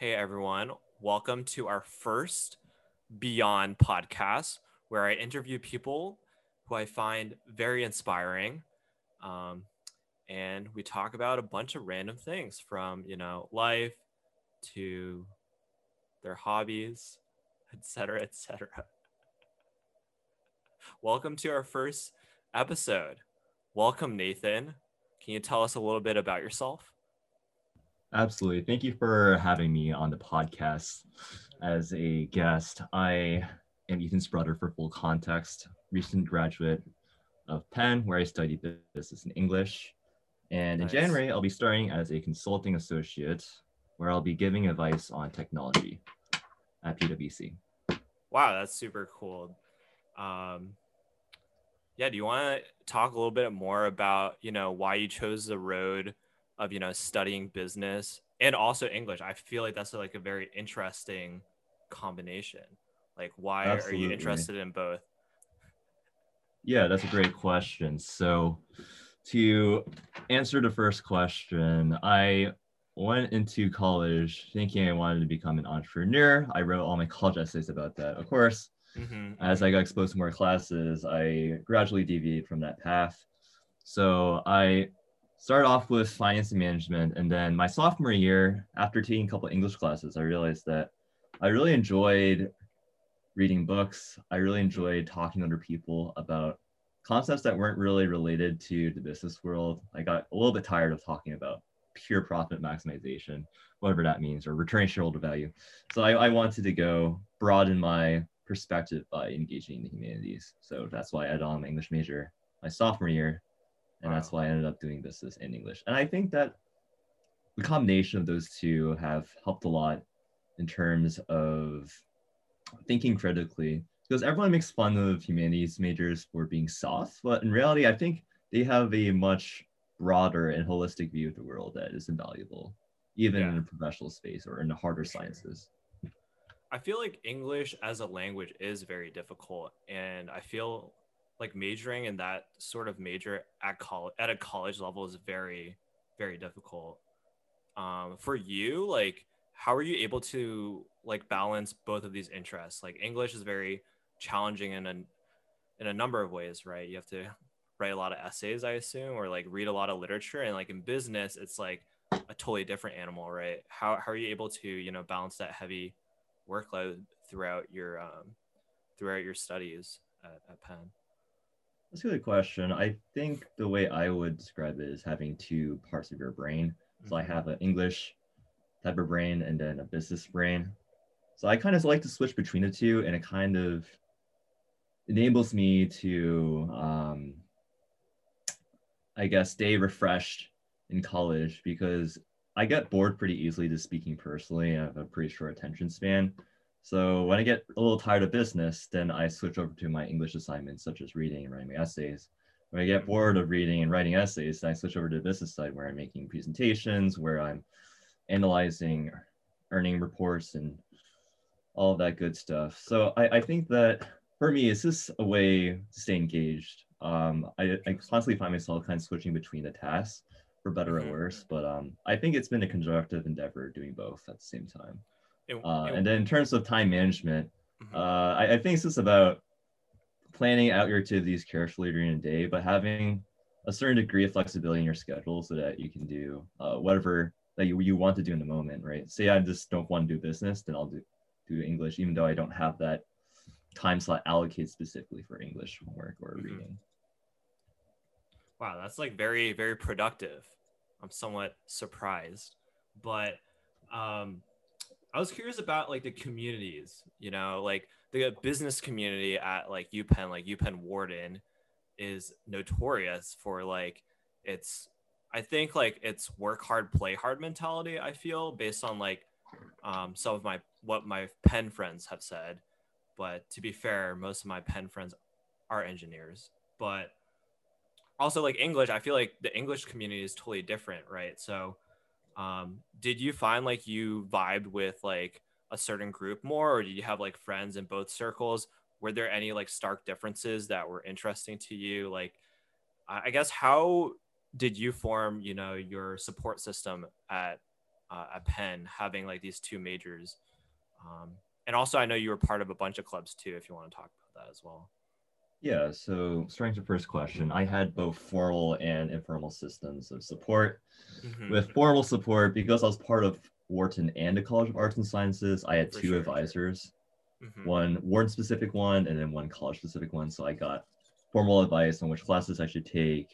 Hey everyone, welcome to our first Beyond podcast, where I interview people who I find very inspiring. Um, and we talk about a bunch of random things from, you know, life to their hobbies, etc., etc. Welcome to our first episode. Welcome, Nathan. Can you tell us a little bit about yourself? Absolutely. Thank you for having me on the podcast as a guest. I am Ethan brother for full context, recent graduate of Penn, where I studied business and English. And nice. in January, I'll be starting as a consulting associate, where I'll be giving advice on technology at PwC. Wow, that's super cool. Um, yeah, do you want to talk a little bit more about you know why you chose the road of you know studying business and also English. I feel like that's like a very interesting combination. Like, why Absolutely. are you interested in both? Yeah, that's a great question. So, to answer the first question, I went into college thinking I wanted to become an entrepreneur. I wrote all my college essays about that. Of course, mm-hmm. as I got exposed to more classes, I gradually deviated from that path. So I started off with finance and management and then my sophomore year after taking a couple english classes i realized that i really enjoyed reading books. I really enjoyed talking to other people about concepts that weren't really related to the business world. I got a little bit tired of talking about pure profit maximization whatever that means or returning shareholder value. So i, I wanted to go broaden my perspective by engaging in the humanities. So that's why i added on my english major my sophomore year and wow. that's why I ended up doing business in English. And I think that the combination of those two have helped a lot in terms of thinking critically because everyone makes fun of humanities majors for being soft, but in reality, I think they have a much broader and holistic view of the world that is invaluable, even yeah. in a professional space or in the harder sciences. I feel like English as a language is very difficult, and I feel like majoring in that sort of major at college at a college level is very very difficult. Um, for you like how are you able to like balance both of these interests? Like english is very challenging in a in a number of ways right? You have to write a lot of essays i assume or like read a lot of literature. And like in business it's like a totally different animal right? How, how are you able to you know balance that heavy workload throughout your um, throughout your studies at, at penn that's a good question. I think the way I would describe it is having two parts of your brain. So I mm-hmm. have an English type of brain and then a business brain. So I kind of like to switch between the two, and it kind of enables me to, um, I guess, stay refreshed in college because I get bored pretty easily just speaking personally. I have a pretty short attention span. So when I get a little tired of business, then I switch over to my English assignments, such as reading and writing essays. When I get bored of reading and writing essays, I switch over to the business side where I'm making presentations, where I'm analyzing earning reports and all that good stuff. So I, I think that for me, it's just a way to stay engaged. Um, I, I constantly find myself kind of switching between the tasks for better or mm-hmm. worse, but um, I think it's been a constructive endeavor doing both at the same time. Uh, and then in terms of time management, mm-hmm. uh, I, I, think it's just about planning out your activities carefully during the day, but having a certain degree of flexibility in your schedule so that you can do uh, whatever that you, you want to do in the moment, right? Say I just don't want to do business, then I'll do, do English, even though I don't have that time slot allocated specifically for English homework or mm-hmm. reading. Wow, that's like very, very productive. I'm somewhat surprised, but um, I was curious about like the communities, you know, like the business community at like UPenn, like UPenn Wharton is notorious for like it's I think like it's work hard, play hard mentality, I feel, based on like um, some of my what my Penn friends have said. But to be fair, most of my Penn friends are engineers. But also like English, I feel like the English community is totally different, right? So um, did you find like you vibed with like a certain group more, or did you have like friends in both circles? Were there any like stark differences that were interesting to you? Like, I guess how did you form, you know, your support system at uh, at Penn having like these two majors. Um, and also, I know you were part of a bunch of clubs too. If you want to talk about that as well. Yeah, so starting with the first question, I had both formal and informal systems of support. Mm-hmm. With formal support, because I was part of Wharton and the College of Arts and Sciences, I had For two sure. advisors, mm-hmm. one Wharton specific one and then one college specific one. So I got formal advice on which classes I should take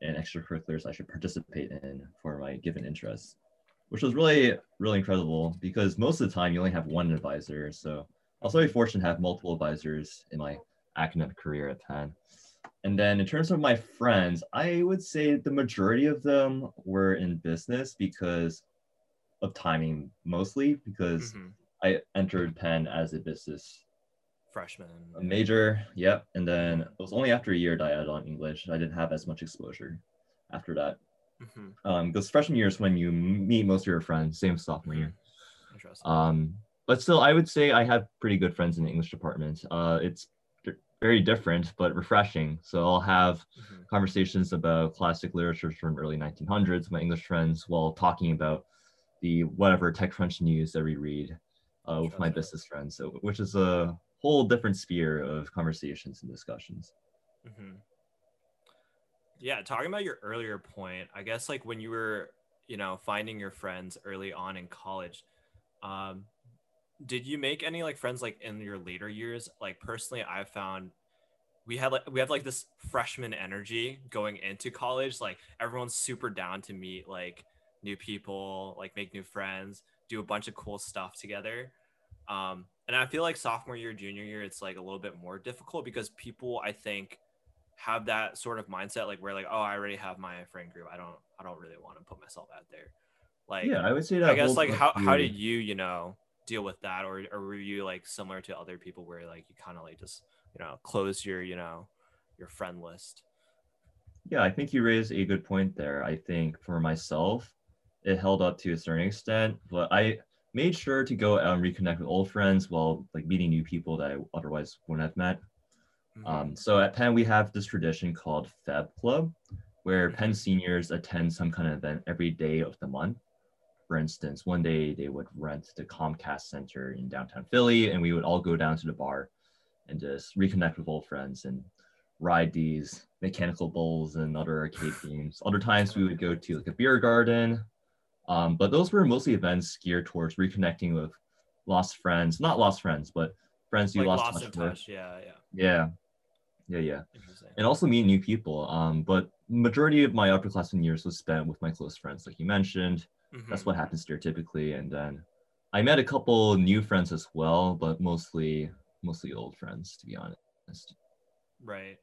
and extracurriculars I should participate in for my given interests, which was really, really incredible because most of the time you only have one advisor. So I was very fortunate to have multiple advisors in my academic career at Penn. And then in terms of my friends, I would say the majority of them were in business because of timing, mostly because mm-hmm. I entered Penn as a business freshman. A major, yep. And then it was only after a year that I added on English. I didn't have as much exposure after that. Mm-hmm. Um, because freshman year is when you meet most of your friends, same sophomore year. Mm-hmm. Interesting. Um, but still, I would say I have pretty good friends in the English department. Uh, it's very different but refreshing. So I'll have mm-hmm. conversations about classic literature from early 1900s with my English friends while talking about the whatever TechCrunch news that we read uh, with my business friends. So which is a whole different sphere of conversations and discussions. Mm-hmm. Yeah, talking about your earlier point, I guess like when you were, you know, finding your friends early on in college, um, did you make any like friends like in your later years? Like personally, I found we had like we have like this freshman energy going into college. Like everyone's super down to meet like new people, like make new friends, do a bunch of cool stuff together. Um, and I feel like sophomore year, junior year, it's like a little bit more difficult because people I think have that sort of mindset like where like oh I already have my friend group. I don't I don't really want to put myself out there. Like yeah, I would say that. I guess like how how did you you know deal with that or, or were you like similar to other people where like you kind of like just you know close your you know your friend list yeah i think you raised a good point there i think for myself it held up to a certain extent but i made sure to go out and reconnect with old friends while like meeting new people that i otherwise wouldn't have met mm-hmm. um, so at penn we have this tradition called feb club where penn mm-hmm. seniors attend some kind of event every day of the month for instance, one day they would rent the Comcast Center in downtown Philly, and we would all go down to the bar and just reconnect with old friends and ride these mechanical bulls and other arcade games. Other times we would go to like a beer garden, um, but those were mostly events geared towards reconnecting with lost friends, not lost friends, but friends you like lost, lost touch with. Touch. Yeah, yeah, yeah, yeah, yeah, and also meet new people. Um, but majority of my upperclassmen years was spent with my close friends, like you mentioned. Mm-hmm. That's what happens stereotypically. And then I met a couple new friends as well, but mostly mostly old friends, to be honest. Right.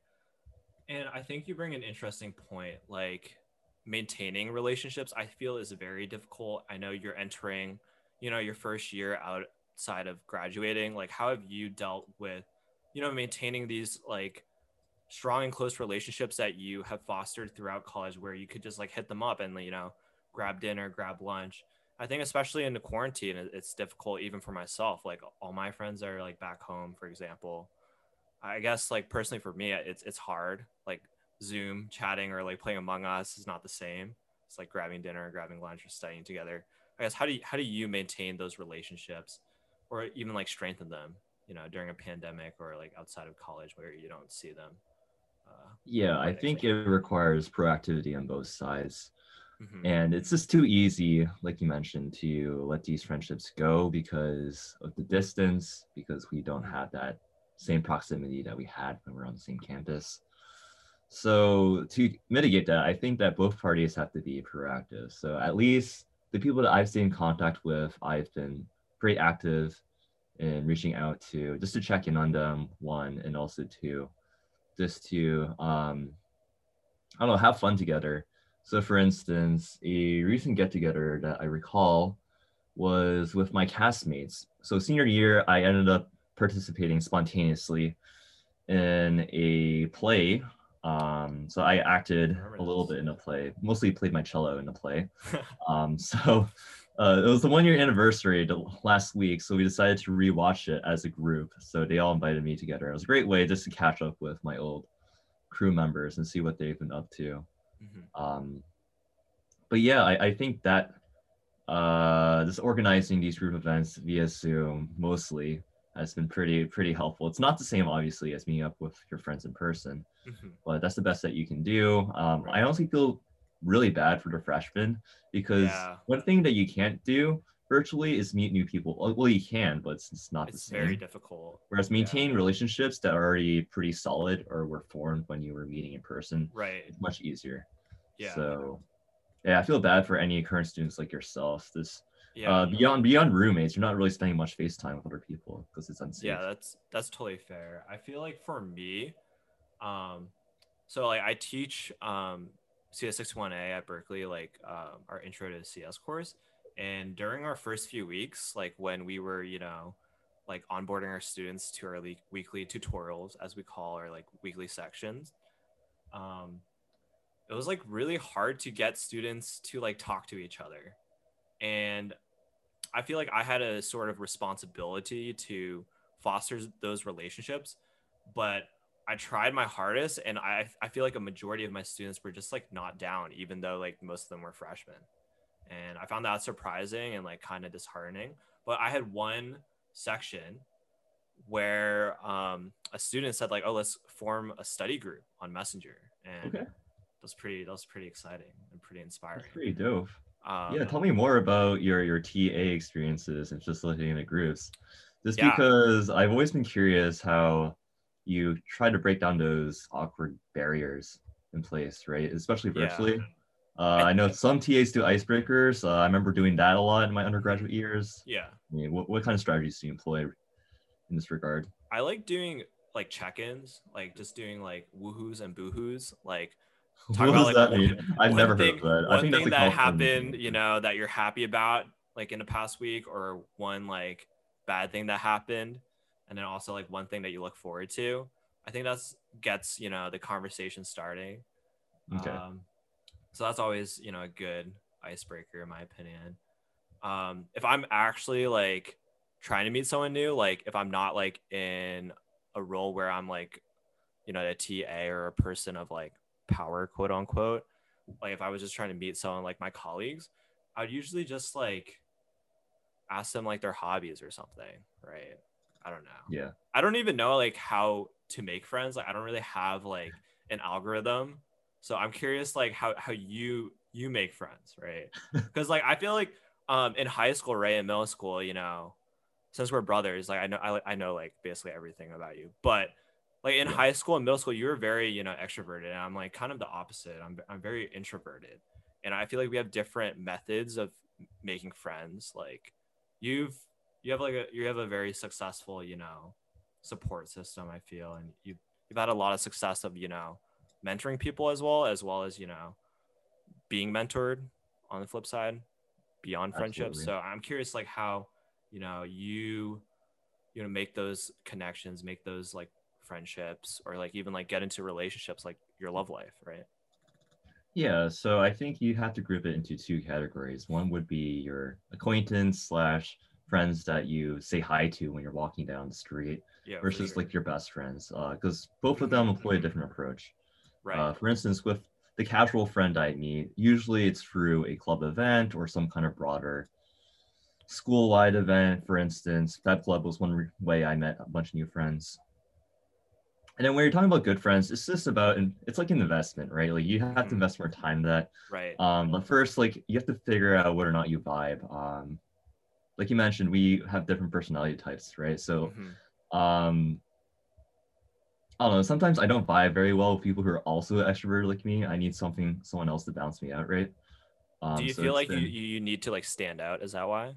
And I think you bring an interesting point. Like maintaining relationships, I feel is very difficult. I know you're entering, you know, your first year outside of graduating. Like, how have you dealt with, you know, maintaining these like strong and close relationships that you have fostered throughout college where you could just like hit them up and, you know, grab dinner, grab lunch. I think especially in the quarantine, it's difficult even for myself. Like all my friends are like back home, for example. I guess like personally for me, it's it's hard. Like Zoom chatting or like playing Among Us is not the same. It's like grabbing dinner, grabbing lunch, or studying together. I guess how do you how do you maintain those relationships, or even like strengthen them? You know, during a pandemic or like outside of college where you don't see them. Uh, yeah, I think it requires proactivity on both sides. Mm-hmm. And it's just too easy, like you mentioned, to let these friendships go because of the distance, because we don't have that same proximity that we had when we are on the same campus. So to mitigate that, I think that both parties have to be proactive. So at least the people that I've stayed in contact with, I've been pretty active in reaching out to just to check in on them, one, and also two, just to um, I don't know, have fun together so, for instance, a recent get together that I recall was with my castmates. So, senior year, I ended up participating spontaneously in a play. Um, so, I acted a little bit in a play, mostly played my cello in the play. um, so, uh, it was the one year anniversary last week, so we decided to rewatch it as a group. So they all invited me together. It was a great way just to catch up with my old crew members and see what they've been up to. Mm-hmm. Um, but yeah, I, I think that uh, just organizing these group events via Zoom mostly has been pretty pretty helpful. It's not the same, obviously, as meeting up with your friends in person, Mhm. but that's the best that you can do. Um, Right. I honestly feel really bad for the freshmen because Yeah. one thing that you can't do virtually is meet new people. Well, you can, but it's, it's not It's the same. It's very difficult. Whereas yeah. maintaining relationships that are already pretty solid or were formed when you were meeting in person Right. is much easier. Yeah. So yeah, I feel bad for any current students like yourself. This yeah. uh, beyond beyond roommates, you're not really spending much face time with other people because it's unsafe. yeah that's that's totally fair i feel like for me um so like i teach um cs61a at berkeley like um, our intro to cs course and during our first few weeks like when we were you know like onboarding our students to our le- weekly tutorials as we call our like weekly sections um it was like really hard to get students to like talk to each other. And i feel like i had a sort of responsibility to foster those relationships but i tried my hardest and i i feel like a majority of my students were just like not down even though like most of them were freshmen. And i found that surprising and like kind of disheartening. But i had one section where um, a student said like oh let's form a study group on messenger. And Okay. That was pretty that was pretty exciting and pretty inspiring That's pretty dope. um, yeah, tell me more about your your TA experiences and facilitating the groups. Just Yeah. because I've always been curious how you try to break down those awkward barriers in place, right? Especially Yeah. virtually. Uh, I know some TAs do icebreakers. Uh, I remember doing that a lot in my undergraduate years. yeah I mean, what, what kind of strategies do you employ in this regard? I like doing like check-ins, like just doing like woohoos and boohoos. Like Talk what about, does like, that mean? I've never thing, heard of that. I One think that's thing that happened, thing. you know, that you're happy about, like in the past week, or one like bad thing that happened, and then also like one thing that you look forward to. I think that's gets you know the conversation starting. Okay. Um, so that's always you know a good icebreaker in my opinion. Um, if I'm actually like trying to meet someone new, like if I'm not like in a role where I'm like, you know, a TA or a person of like power, quote unquote, like if I was just trying to meet someone like my colleagues, I'd usually just like ask them like their hobbies or something, right? I don't know. yeah. I don't even know like how to make friends. Like I don't really have like an algorithm. So I'm curious like how how you you make friends, right? Because like I feel like um in high school, right, in middle school, you know, since we're brothers, like I know I, I know like basically everything about you. But like in high school and middle school, you were very, you know, extroverted. And I'm like kind of the opposite. I'm I'm very introverted. And I feel like we have different methods of making friends. Like you've you have like a you have a very successful, you know, support system, I feel. And you you've had a lot of success of, you know, mentoring people as well, as well as, you know, being mentored on the flip side beyond friendships. So I'm curious like how, you know, you you know make those connections, make those like friendships or like even like get into relationships like your love life, right? Yeah, so I think you have to group it into two categories. One would be your acquaintance slash friends that you say hi to when you're walking down the street Yeah. versus sure. like your best friends, because both of them employ a different approach. right. Uh, for instance, with the casual friend I meet, usually it's through a club event or some kind of broader school-wide event. For instance, Feb Club was one re- way I met a bunch of new friends. And then when you're talking about good friends, it's just about it's like an investment, right? Like you have to invest more time that. right. Um, but first, like you have to figure out whether or not you vibe. Um, like you mentioned, we have different personality types, right? So Mhm. um I don't know. Sometimes I don't vibe very well with people who are also extroverted like me. I need something, someone else to bounce me out, right? Um, Do you so feel like you, been- you you need to like stand out? Is that why?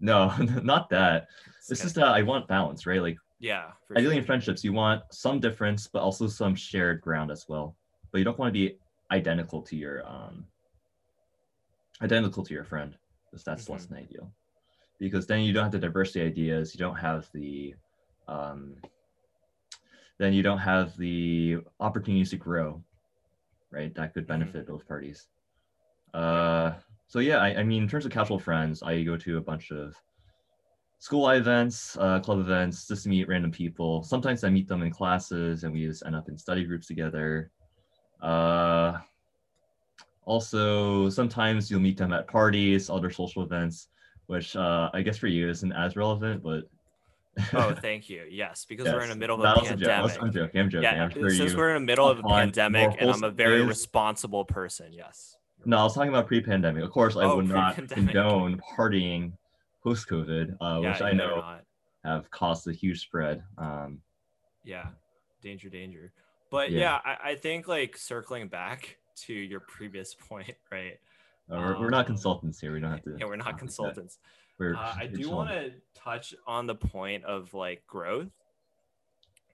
No, not that. It's Okay. just that I want balance, right? Like yeah. Ideally sure. in friendships, you want some difference, but also some shared ground as well. But you don't want to be identical to your um identical to your friend, because that's less Mm-hmm. than ideal. Because then you don't have the diversity ideas, you don't have the um then you don't have the opportunities to grow, right? That could Mhm. benefit both parties. Uh so yeah, I, I mean in terms of casual friends, I go to a bunch of school events, uh, club events, just to meet random people. Sometimes I meet them in classes and we just end up in study groups together. Uh, Also, sometimes you'll meet them at parties, other social events, which uh, I guess for you isn't as relevant, but oh, thank you. Yes, because we're in the middle of that a was a joke. pandemic. I'm joking. I'm joking. yeah, I'm sure since you. we're in the middle of a pandemic and I'm a very responsible person. Yes. No, I was talking about pre-pandemic. Of course, I Oh, would not condone partying post-COVID, uh, yeah, which I know not. have caused a huge spread. Um, Yeah. Danger, danger. But Yeah. yeah, I, I think like circling back to your previous point, right? uh, we're, we're not Um, consultants here. We don't have to. Yeah, we're not consultants. We're, Uh, I do want to touch on the point of like growth,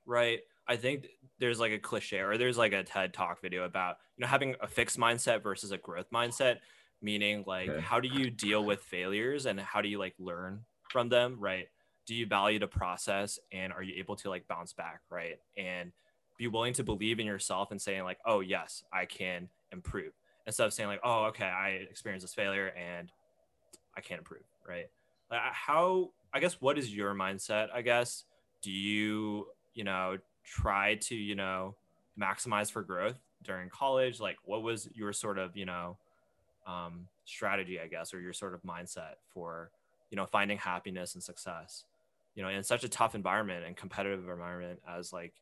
right? I think there's like a cliche or there's like a TED talk video about, you know, having a fixed mindset versus a growth mindset, meaning like Okay. how do you deal with failures and how do you like learn from them, right? Do you value the process and are you able to like bounce back, right? And be willing to believe in yourself and saying like, oh yes, I can improve instead of saying like, oh okay, I experienced this failure and I can't improve, right? Like, how I guess what is your mindset? I guess do you you know try to you know maximize for growth during college? Like, what was your sort of you know um, strategy? I guess or your sort of mindset for you know finding happiness and success? You know, in such a tough environment and competitive environment as like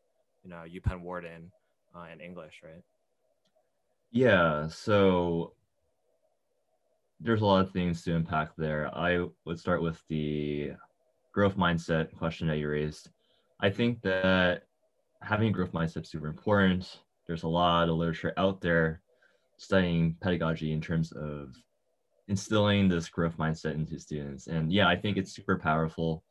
you know UPenn Wharton uh, and English, right? Yeah, so there's a lot of things to unpack there. I would start with the growth mindset question that you raised. I think that having a growth mindset is super important. There's a lot of literature out there studying pedagogy in terms of instilling this growth mindset into students. And yeah, I think it's super powerful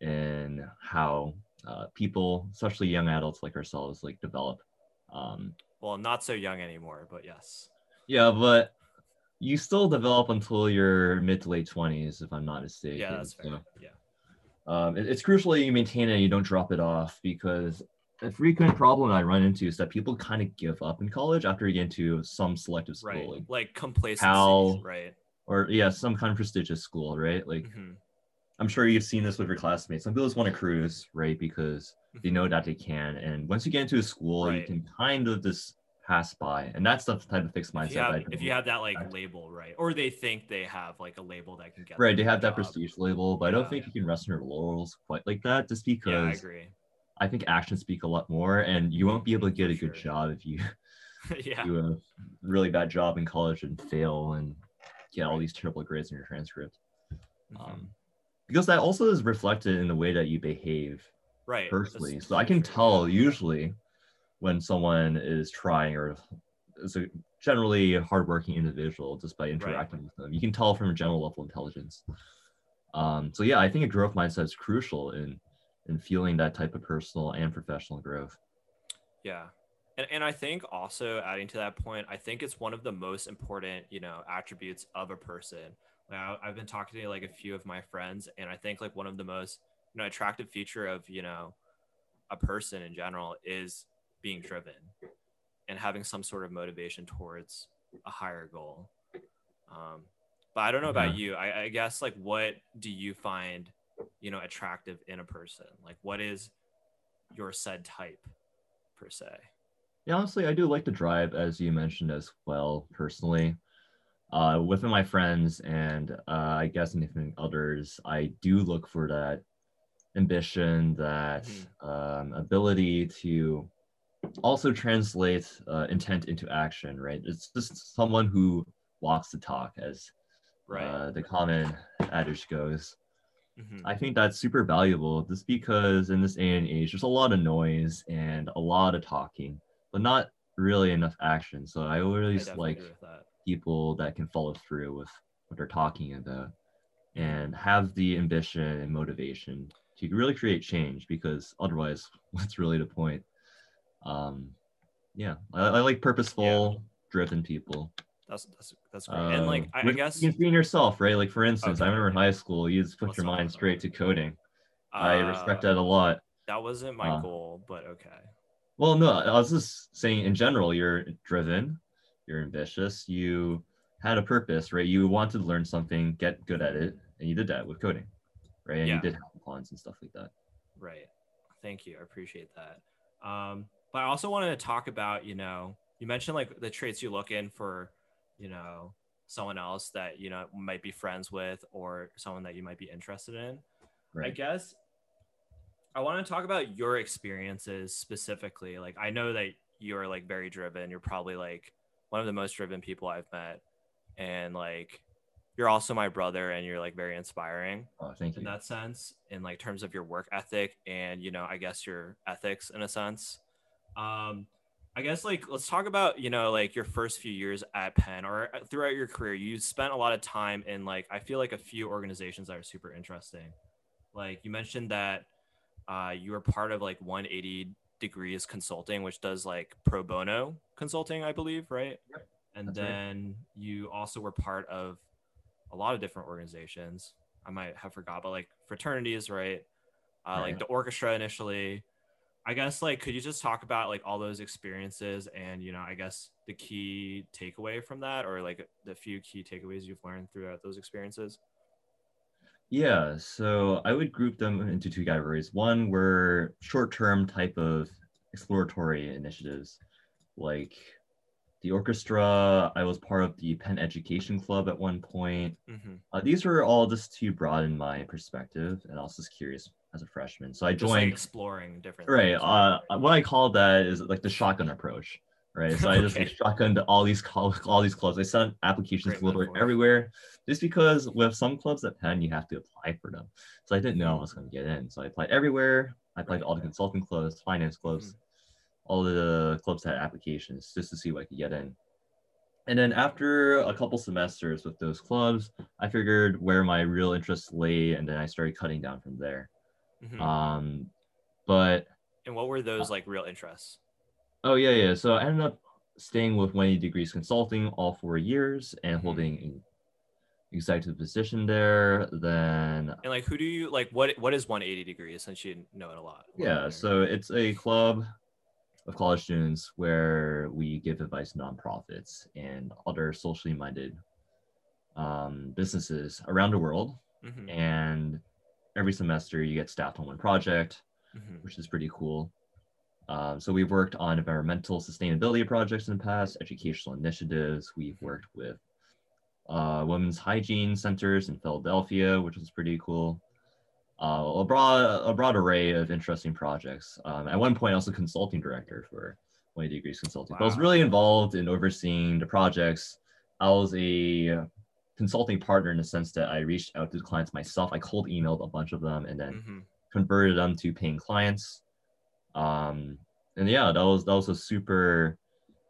in how uh, people, especially young adults like ourselves, like develop. Um, Well, not so young anymore, but yes. yeah, but you still develop until your mid to late twenties, if I'm not mistaken. Yeah, that's fair. So, Yeah. um, it- it's crucial that you maintain it and you don't drop it off because a frequent problem I run into is that people kind of give up in college after you get into some selective school, Right. like, complacency, How- right? or yeah, some kind of prestigious school, right? Like Mhm. I'm sure you've seen this with your classmates. Some people just want to cruise, right? Because they Mhm. know that they can, and once you get into a school, you can kind of just pass by, and that's the type of fixed mindset. if you have, if you have that like Right. label right or they think they have like a label that can get Right, they have that job. prestige label, but I don't Yeah. think you can rest on your laurels quite like that. Just because. yeah i agree I think actions speak a lot more, and you won't be able to get a good sure. job if you yeah do a really bad job in college and fail and get all these terrible grades in your transcript. Mhm. Um, because that also is reflected in the way that you behave right personally. that's So I can true, tell usually when someone is trying or is a generally hardworking individual just by interacting with them. You can tell from a general level of intelligence. Um, so yeah, I think a growth mindset is crucial in in fueling that type of personal and professional growth. Yeah. And, and I think also adding to that point, I think it's one of the most important, you know, attributes of a person. Like I, I've been talking to like a few of my friends, and I think like one of the most, you know, attractive feature of, you know, a person in general is being driven and having some sort of motivation towards a higher goal. Um, but I don't know about Yeah. you. I, I guess like what do you find, you know, attractive in a person? Like what is your said type per se? Yeah, honestly, I do like to drive, as you mentioned as well, personally. Uh, within my friends and uh, I guess anything others, I do look for that ambition, that Mhm. um, ability to also translate uh, intent into action, right? It's just someone who walks the talk, as Right. uh, the common adage goes. Mhm. I think that's super valuable just because in this day and age, there's a lot of noise and a lot of talking, but not really enough action. So I I always definitely like that. people that can follow through with what they're talking about and have the ambition and motivation to really create change because otherwise, what's really the point? Um, yeah, I, I like purposeful, driven people. That's that's that's great. and like Uh, I, I guess you in yourself, right? Like for instance, I remember in high school, you just put Let's your mind straight to coding. I uh, respect that a lot. That wasn't my Uh, goal, but okay. Well, no, I was just saying in general, you're driven, you're ambitious, you had a purpose, right? You wanted to learn something, get good at it, and you did that with coding, right? And Yeah. you did hackathons and stuff like that. Right. Thank you. I appreciate that. Um, but I also wanted to talk about, you know, you mentioned like the traits you look in for, you know, someone else that you know might be friends with or someone that you might be interested in. Right. I guess I want to talk about your experiences specifically. Like I know that you're like very driven. You're probably like one of the most driven people I've met. And like you're also my brother and you're like very inspiring. Oh, thank you. In that sense, in like terms of your work ethic and you know, I guess your ethics in a sense. Um I guess like let's talk about you know like your first few years at Penn or uh, throughout your career. You spent a lot of time in like I feel like a few organizations that are super interesting. Like you mentioned that uh, you were part of like 180 degrees consulting, which does like pro bono consulting, I believe, right? Yep. And That's then right. you also were part of a lot of different organizations. I might have forgot, but like fraternities, right? Uh, right. Like the orchestra initially, I guess like could you just talk about like all those experiences and you know I guess the key takeaway from that or like the few key takeaways you've learned throughout those experiences? Yeah, so I would group them into two categories. One were short-term type of exploratory initiatives, like the orchestra. I was part of the Penn Education Club at one point. Mm-hmm. Uh, these were all just to broaden my perspective, and I was just curious as a freshman. So I joined like exploring different. Right. Uh, what I call that is like the shotgun approach. Right. So I just like shotgunned all these all these clubs. I sent applications Great literally everywhere, just because with some clubs at Penn you have to apply for them. So I didn't know I was going to get in. So I applied everywhere. I applied right. to all the consulting clubs, finance clubs, mm-hmm. all the clubs had applications just to see what I could get in. And then after a couple semesters with those clubs, I figured where my real interest lay, and then I started cutting down from there. Mm-hmm. Um, but and what were those like real interests? Oh yeah, yeah. So I ended up staying with 180 Degrees Consulting all four years and mm-hmm. holding executive position there. Then and like, who do you like? What what is 180 Degrees? Since you know it a lot. Yeah, so it's a club of college students where we give advice to nonprofits and other socially minded um, businesses around the world. Mm-hmm. And every semester you get staffed on one project, mm-hmm. which is pretty cool. Um, so we've worked on environmental sustainability projects in the past, educational initiatives. We've mm-hmm. worked with uh, women's hygiene centers in Philadelphia, which was pretty cool. Uh, a broad a broad array of interesting projects. Um, at one point, I was a consulting director for 20 Degrees Consulting. Wow. I was really involved in overseeing the projects. I was a consulting partner in the sense that I reached out to the clients myself. I cold emailed a bunch of them and then mm-hmm. converted them to paying clients. Um, and yeah, that was that was a super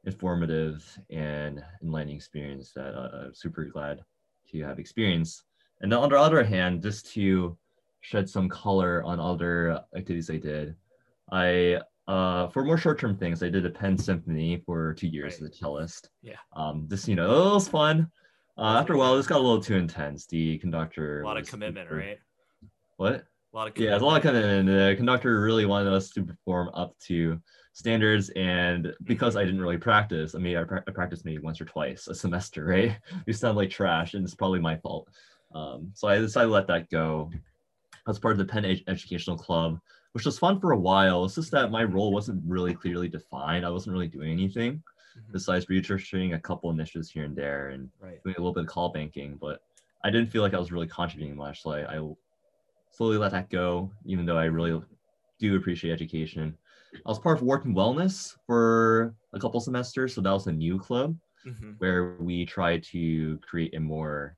informative and enlightening experience that uh, I'm super glad to have experienced. And then on the other hand, just to shed some color on other activities I did, I uh, for more short-term things, I did a Penn Symphony for two years right. as a cellist. Yeah. Um, just you know, it was fun. Uh, after a while, this got a little too intense. The conductor. A lot of commitment, super... right? What? A lot of commitment. yeah, a lot of commitment. The conductor really wanted us to perform up to standards, and because. I didn't really practice, I mean, I, pra- I practiced maybe once or twice a semester, right? We sound like trash, and it's probably my fault. Um, so I decided to let that go. I was part of the Penn Ed- Educational Club, which was fun for a while. It's just that my role wasn't really clearly defined. I wasn't really doing anything mm-hmm. besides researching a couple initiatives here and there and right. doing a little bit of call banking. But I didn't feel like I was really contributing much. So I, I slowly let that go, even though I really do appreciate education. I was part of Wharton Wellness for a couple semesters. So that was a new club mm-hmm. where we try to create a more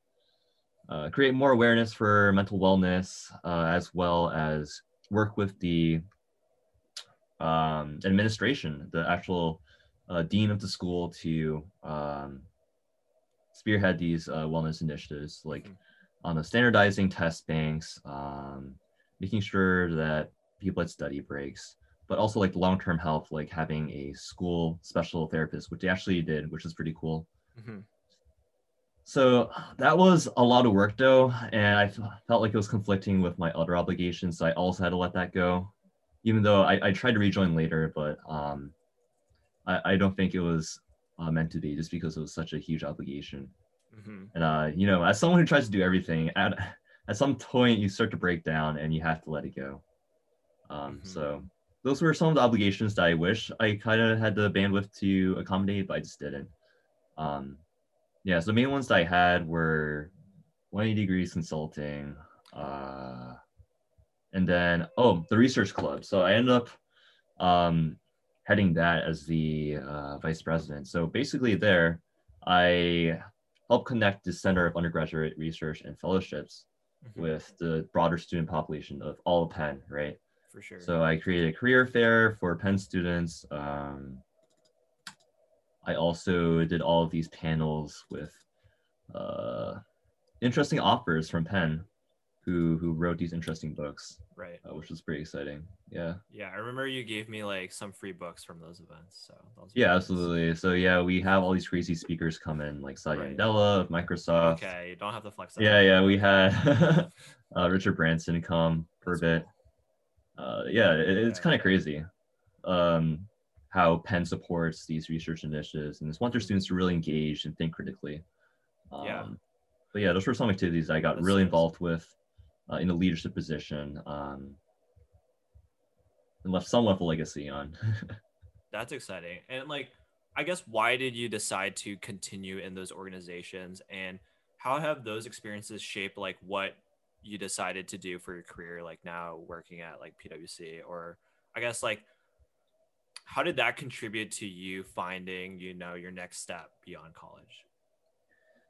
uh, create more awareness for mental wellness, uh, as well as work with the um, administration, the actual uh, dean of the school to um, spearhead these uh, wellness initiatives, like mm-hmm. on the standardizing test banks, um, making sure that people had study breaks, but also like long-term health, like having a school special therapist, which they actually did, which is pretty cool. Mm-hmm. So that was a lot of work though, and I felt like it was conflicting with my other obligations. So I also had to let that go, even though I, I tried to rejoin later, but um, I, I don't think it was uh, meant to be just because it was such a huge obligation. Mm-hmm. And uh, you know, as someone who tries to do everything, at at some point you start to break down and you have to let it go. Um, mm-hmm. So those were some of the obligations that I wish I kind of had the bandwidth to accommodate, but I just didn't. Um, yeah, so the main ones that I had were 180 degrees consulting, uh, and then oh, the research club. So I ended up um, heading that as the uh, vice president. So basically, there I help connect the Center of Undergraduate Research and Fellowships Mhm. with the broader student population of all of Penn, right? For sure. So I created a career fair for Penn students. Um, I also did all of these panels with uh, interesting offers from Penn who who wrote these interesting books, right. uh, which was pretty exciting. Yeah. Yeah, I remember you gave me like some free books from those events. So was Yeah, absolutely. So yeah, we have all these crazy speakers come in, like Satya Right. Nadella of Microsoft. Okay, you don't have to flex. that Yeah, yeah, we had uh, Richard Branson come for a That's bit. Uh, yeah, it, it's kind of crazy um, how Penn supports these research initiatives and just want their students to really engage and think critically. Um, Yeah. But yeah, those were some activities I got That's really nice. involved with uh, in a leadership position um, and left of a legacy on. That's exciting. And like, I guess why did you decide to continue in those organizations, and how have those experiences shaped like what you decided to do for your career? Like now working at like PwC, or I guess like, how did that contribute to you finding you know your next step beyond college?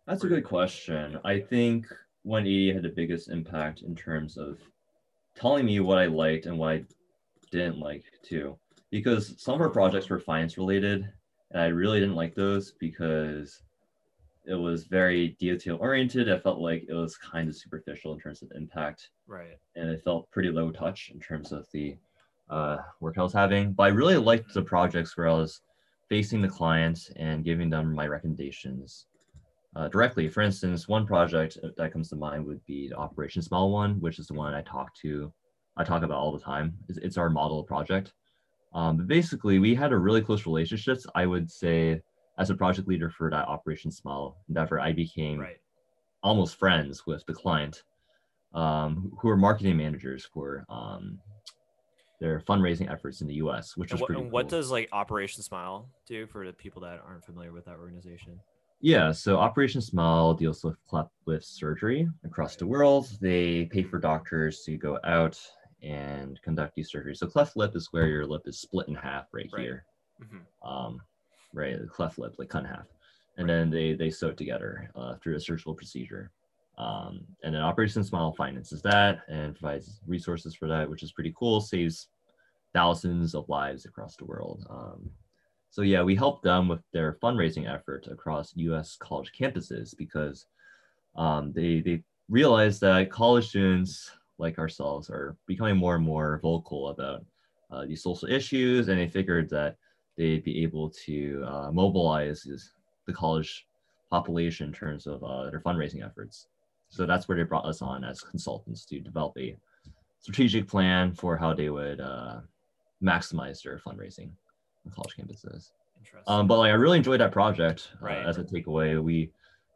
That's a good question. I think 180 had the biggest impact in terms of telling me what I liked and what I didn't like too. Because some of our projects were finance related, and I really didn't like those because it was very detail oriented. I felt like it was kind of superficial in terms of impact, Right. and it felt pretty low touch in terms of the uh, work I was having. But I really liked the projects where I was facing the client and giving them my recommendations uh, directly. For instance, one project that comes to mind would be the Operation Smile one, which is the one I talk to, I talk about all the time. It's, it's our model project. Um, but basically, we had a really close relationships. I would say, as a project leader for that Operation Smile endeavor, I became Right. almost friends with the client, um, who are marketing managers for um, their fundraising efforts in the U.S., which And is what, pretty and what cool. does like Operation Smile do for the people that aren't familiar with that organization? Yeah, so Operation Smile deals with cleft lip surgery across the world. They pay for doctors to go out and conduct these surgeries. So cleft lip is where your lip is split in half right, Right. here. Mhm. Um, right, the cleft lip, like cut in half. And Right. then they, they sew it together uh, through a surgical procedure. Um, and then Operation Smile finances that and provides resources for that, which is pretty cool, saves thousands of lives across the world. Um, so yeah, we helped them with their fundraising effort across U.S. college campuses because um, they they realize that college students like ourselves are becoming more and more vocal about uh, these social issues, and they figured that they'd be able to uh, mobilize the college population in terms of uh, their fundraising efforts. So that's where they brought us on as consultants to develop a strategic plan for how they would uh, maximize their fundraising college campuses. Interesting. Um, but like I really enjoyed that project. Uh, Right. as a takeaway, we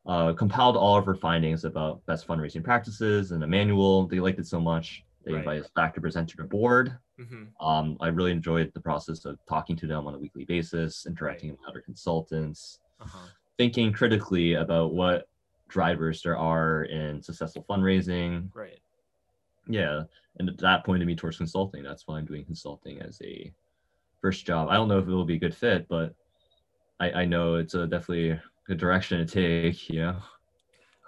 uh, compiled all of our findings about best fundraising practices and a manual. They liked it so much. They Right. invited us back to present to the board. Mhm. Um, I really enjoyed the process of talking to them on a weekly basis, interacting with other consultants, Uh-huh. thinking critically about what drivers there are in successful fundraising. Right. Yeah, and that pointed me towards consulting. That's why I'm doing consulting as a first job. I don't know if it will be a good fit, but I, I know it's a definitely a direction to take. You know.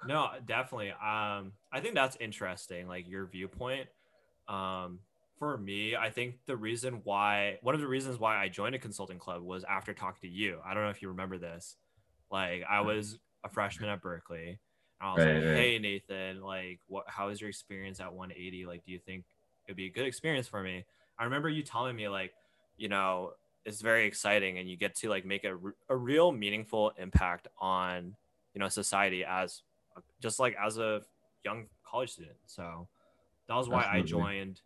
No, definitely. Um, I think that's interesting, like your viewpoint. Um, for me, I think the reason why one of the reasons why I joined a consulting club was after talking to you. I don't know if you remember this. Like I was a freshman at Berkeley. And I was Right, like, right. hey Nathan, like what how is your experience at 180? Like, do you think it'd be a good experience for me? I remember you telling me like, you know, it's very exciting and you get to like make a, a real meaningful impact on, you know, society as just like as a young college student. So that was why I joined,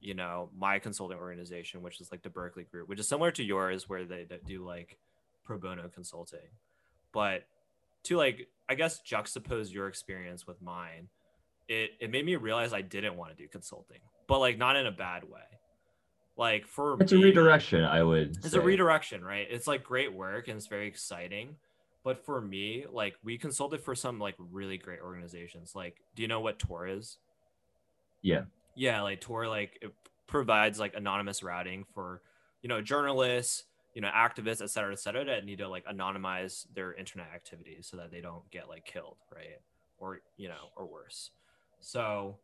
you know, my consulting organization, which is like the Berkeley Group, which is similar to yours, where they, they do like pro bono consulting. But to like, I guess juxtapose your experience with mine, it it made me realize I didn't want to do consulting, but like not in a bad way. Like for It's a redirection. I would. it's say. a redirection, right? It's like great work and it's very exciting. But for me, like we consulted for some like really great organizations. Like, do you know what Tor is? Yeah. Yeah, like Tor like it provides like anonymous routing for, you know, journalists, you know, activists, et cetera, et cetera, that need to like anonymize their internet activities so that they don't get like killed, right? Or, you know, or worse. So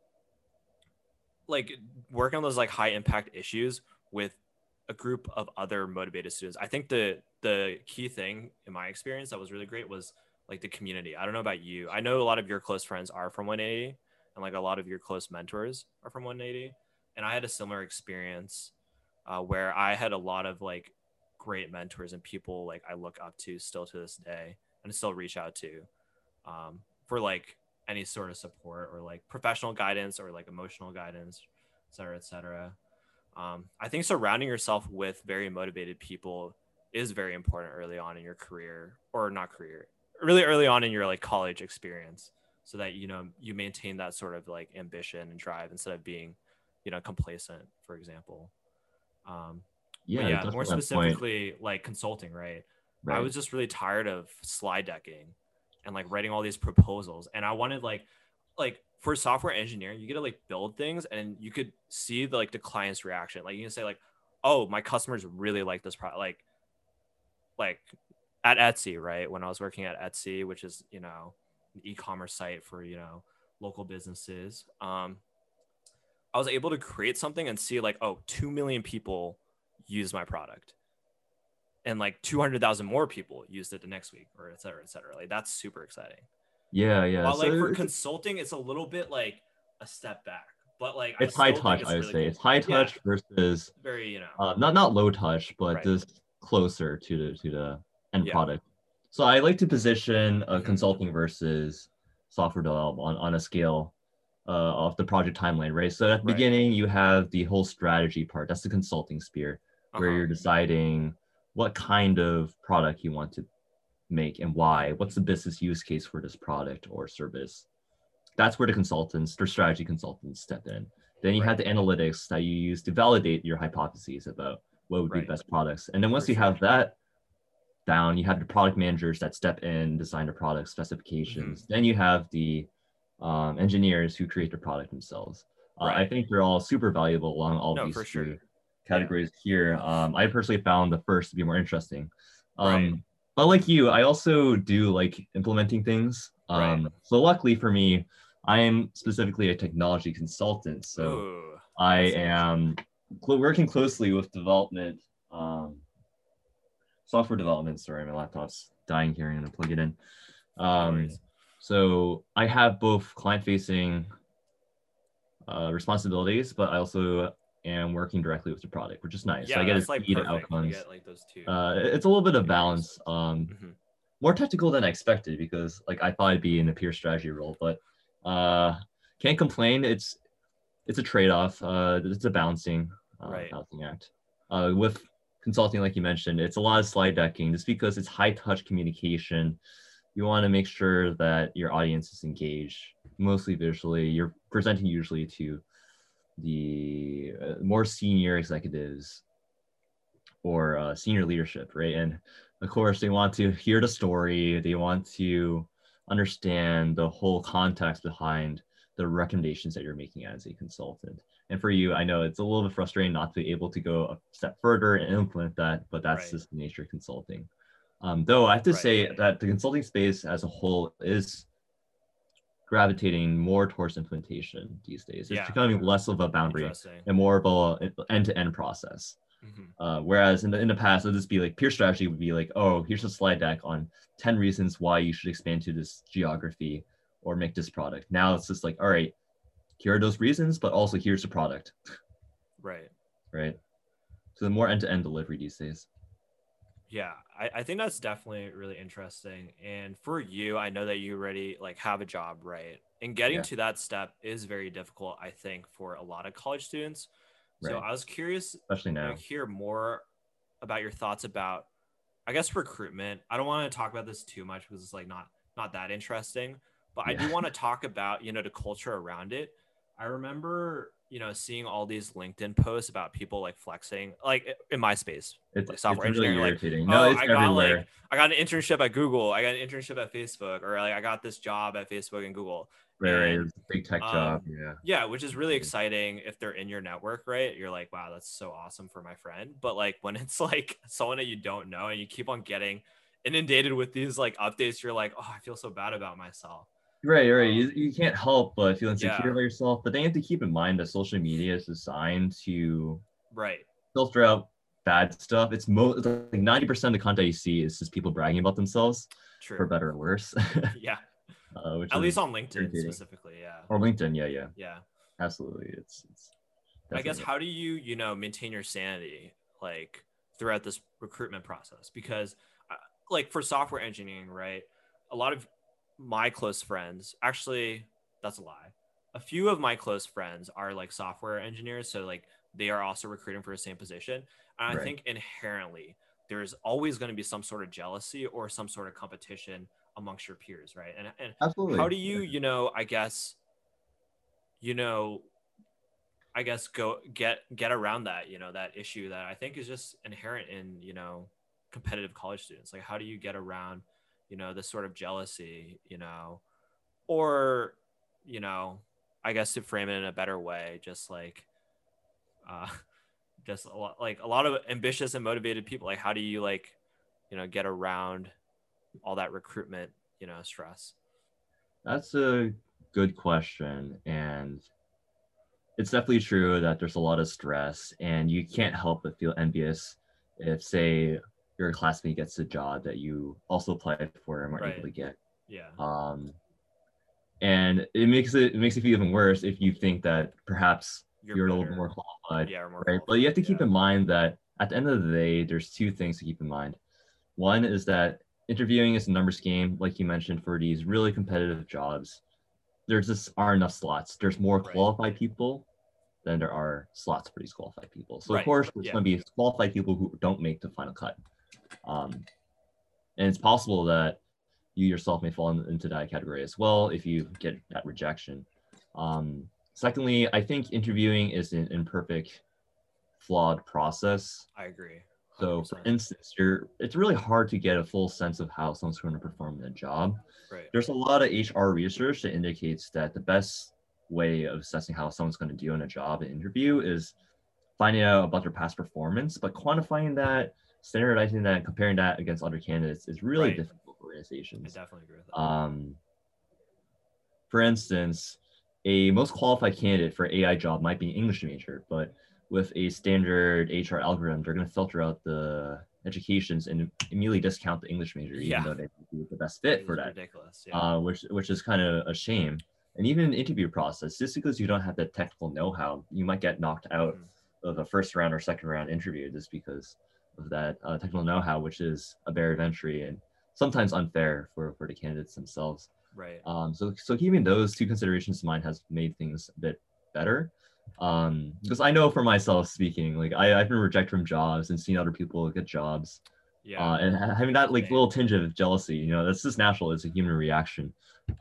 like working on those like high impact issues with a group of other motivated students. I think the the key thing in my experience that was really great was like the community. I don't know about you. I know a lot of your close friends are from 180 and like a lot of your close mentors are from 180 and I had a similar experience uh, where I had a lot of like great mentors and people like I look up to still to this day and still reach out to um, for like any sort of support or like professional guidance or like emotional guidance, et cetera, et cetera. Um, I think surrounding yourself with very motivated people is very important early on in your career or not career, really early on in your like college experience so that you know you maintain that sort of like ambition and drive instead of being you know complacent for example um Yeah. yeah more specifically like consulting right I was just really tired of slide decking and like writing all these proposals. And I wanted like like for software engineering, you get to like build things and you could see the like the client's reaction. Like you can say like, oh, my customers really like this product. Like like at Etsy, right? When I was working at Etsy, which is, you know, an e-commerce site for, you know, local businesses. Um I was able to create something and see like, oh, 2 million people use my product and like 200,000 more people used it the next week or et cetera, et cetera. Like that's super exciting. Yeah, yeah. While like for it's- consulting, it's a little bit like a step back, but like it's high touch, it's I would really say. It's high Yeah. touch versus Very, you know, uh, not not low touch, but Right. just closer to the to the end Yeah. product. So I like to position uh, consulting versus software development on, on a scale uh, of the project timeline, right? So at the Right. beginning, you have the whole strategy part. That's the consulting sphere, where uh-huh. you're deciding what kind of product you want to make and why. What's the business use case for this product or service? That's where the consultants, the strategy consultants, step in. Then you have the analytics that you use to validate your hypotheses about what would be Right. the best products. And then once For you sure. have that down, you have the product managers that step in, design the product specifications. Mm-hmm. Then you have the um, engineers who create the product themselves. Uh, I think they're all super valuable along all No, these for sure. Categories here. Um, I personally found the first to be more interesting. Um, Right. But like you, I also do like implementing things. Um, Right. So luckily for me, I am specifically a technology consultant. So Ooh, I am cl- working closely with development, um, software development. Sorry, my laptop's dying here. I'm gonna plug it in. Um, so I have both client-facing uh, responsibilities, but I also am working directly with the product, which is nice. so yeah, I get to like see the. Outcomes. get like. Uh, it's a little bit of balance. Um, Mhm. more technical than I expected because like I thought I'd be in a pure strategy role, but uh, can't complain. It's it's a trade-off. Uh, it's a balancing uh, Right. balancing act. Uh, with consulting, like you mentioned, it's a lot of slide decking just because it's high-touch communication. You want to make sure that your audience is engaged, mostly visually. You're presenting usually to the uh, more senior executives or uh, senior leadership, right? And of course, they want to hear the story. They want to understand the whole context behind the recommendations that you're making as a consultant. And for you, I know it's a little bit frustrating not to be able to go a step further and implement that, but that's Right. just the nature of consulting. Um, though I have to Right. say that the consulting space as a whole is gravitating more towards implementation these days. It's Yeah. becoming less of a boundary and more of a end-to-end process. Mhm. Uh, whereas in the in the past, it would just be like peer strategy would be like, oh, here's a slide deck on 10 reasons why you should expand to this geography or make this product. Now it's just like, all right, here are those reasons, but also here's the product, Right. right? So the more end-to-end delivery these days. Yeah, I, I think that's definitely really interesting. And for you, I know that you already like have a job, right? And getting Yeah. to that step is very difficult, I think, for a lot of college students. So I was curious Especially now, to hear more about your thoughts about, I guess, recruitment. I don't want to talk about this too much because it's like not not that interesting, but I do want to talk about you know the culture around it. I remember, you know, seeing all these LinkedIn posts about people like flexing, like in my space, It's, like software it's really engineering, like, irritating. no, oh, it's I got like I got an internship at Google, I got an internship at Facebook, or like I got this job at Facebook and Google. right, right, and, a big tech um, job. Yeah. Yeah, which is really exciting if they're in your network, right? You're like, wow, that's so awesome for my friend. But like when it's like someone that you don't know and you keep on getting inundated with these like updates, you're like, oh, I feel so bad about myself. Right, right. Um, you, you can't help but feel insecure yeah. about yourself. But then you have to keep in mind that social media is designed to Right. filter out bad stuff. It's most like ninety percent of the content you see is just people bragging about themselves, True. for better or worse. Yeah. uh, which At least on LinkedIn specifically. Yeah. or LinkedIn. Yeah, yeah, Yeah. absolutely. It's. it's I guess how do you, you know, maintain your sanity like throughout this recruitment process? Because uh, like for software engineering, right? A lot of my close friends, actually, that's a lie. A few of my close friends are like software engineers, so like they are also recruiting for the same position. And I think inherently there's always going to be some sort of jealousy or some sort of competition amongst your peers, right? And and absolutely. how do you you know i guess you know i guess go get get around that you know that issue that i think is just inherent in you know competitive college students like how do you get around you know this sort of jealousy you know or you know i guess to frame it in a better way just like uh just a lot like a lot of ambitious and motivated people like how do you like you know get around all that recruitment you know stress That's a good question. And it's definitely true that there's a lot of stress, and you can't help but feel envious if, say, your classmate gets the job that you also applied for and weren't Right. able to get. yeah Um, and it makes it, it makes it feel even worse if you think that perhaps you're, a little bit more qualified, yeah, more right? But you have to keep yeah. in mind that at the end of the day, there's two things to keep in mind. One is that interviewing is a numbers game, like you mentioned, for these really competitive jobs. There just aren't enough slots. There's more Right. qualified people than there are slots for these qualified people. So Right, of course, there's yeah. going to be qualified people who don't make the final cut, um, and it's possible that you yourself may fall in- into that category as well if you get that rejection. Um, secondly, I think interviewing is an imperfect, flawed process. I agree. So, for instance, you're it's really hard to get a full sense of how someone's going to perform in a job. right, There's a lot of HR research that indicates that the best way of assessing how someone's going to do in a job interview is finding out about their past performance, but quantifying that, standardizing that, and comparing that against other candidates is really Right. difficult for I organizations. definitely agree with that. Um, for instance, a most qualified candidate for AI job might be an English major, but with a standard HR algorithm, they're going to filter out the educations and immediately discount the English major, Yeah. even though they be the best fit It for that. ridiculous. Yeah, Uh, which which is kind of a shame. And even in the interview process, just because you don't have the technical know-how, you might get knocked out Mhm. of a first round or second round interview just because of that uh, technical know-how, which is a barrier of entry and sometimes unfair for, for the candidates themselves. right. Um, so, so keeping those two considerations in mind has made things a bit better. Um, because I know for myself speaking, like I, I've been rejected from jobs and seen other people get jobs, Yeah, uh, and having that like little tinge of jealousy, you know, that's just natural. It's a human reaction.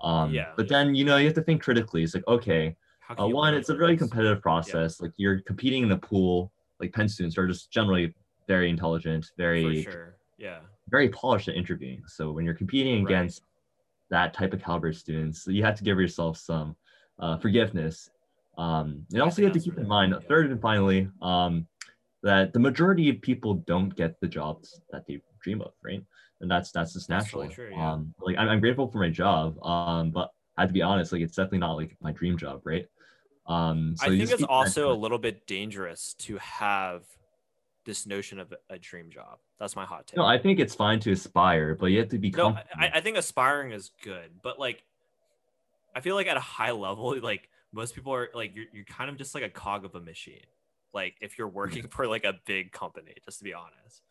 Um, Yeah, but yeah. then you know you have to think critically. It's like okay, uh, one, it's a this? competitive process. Like you're competing in a pool. Like Penn students are just generally very intelligent, very sure. Yeah, very polished at interviewing. So when you're competing Right. against that type of caliber of students, you have to give yourself some uh, forgiveness. Um, and also, you have to that's keep in mind, yeah. third and finally, um, that the majority of people don't get the jobs that they dream of, right? And that's that's just That's natural. totally true, yeah. Um, like I'm, I'm grateful for my job, um, but I have to be honest, like it's definitely not like my dream job, right? Um, so I think it's keep that in also a little bit dangerous to have this notion of a dream job. That's my hot take. no, I think it's fine to aspire, but you have to be No. I, I think aspiring is good, but like, I feel like at a high level, like most people are like you're, you're kind of just like a cog of a machine. Like if you're working for like a big company, just to be honest.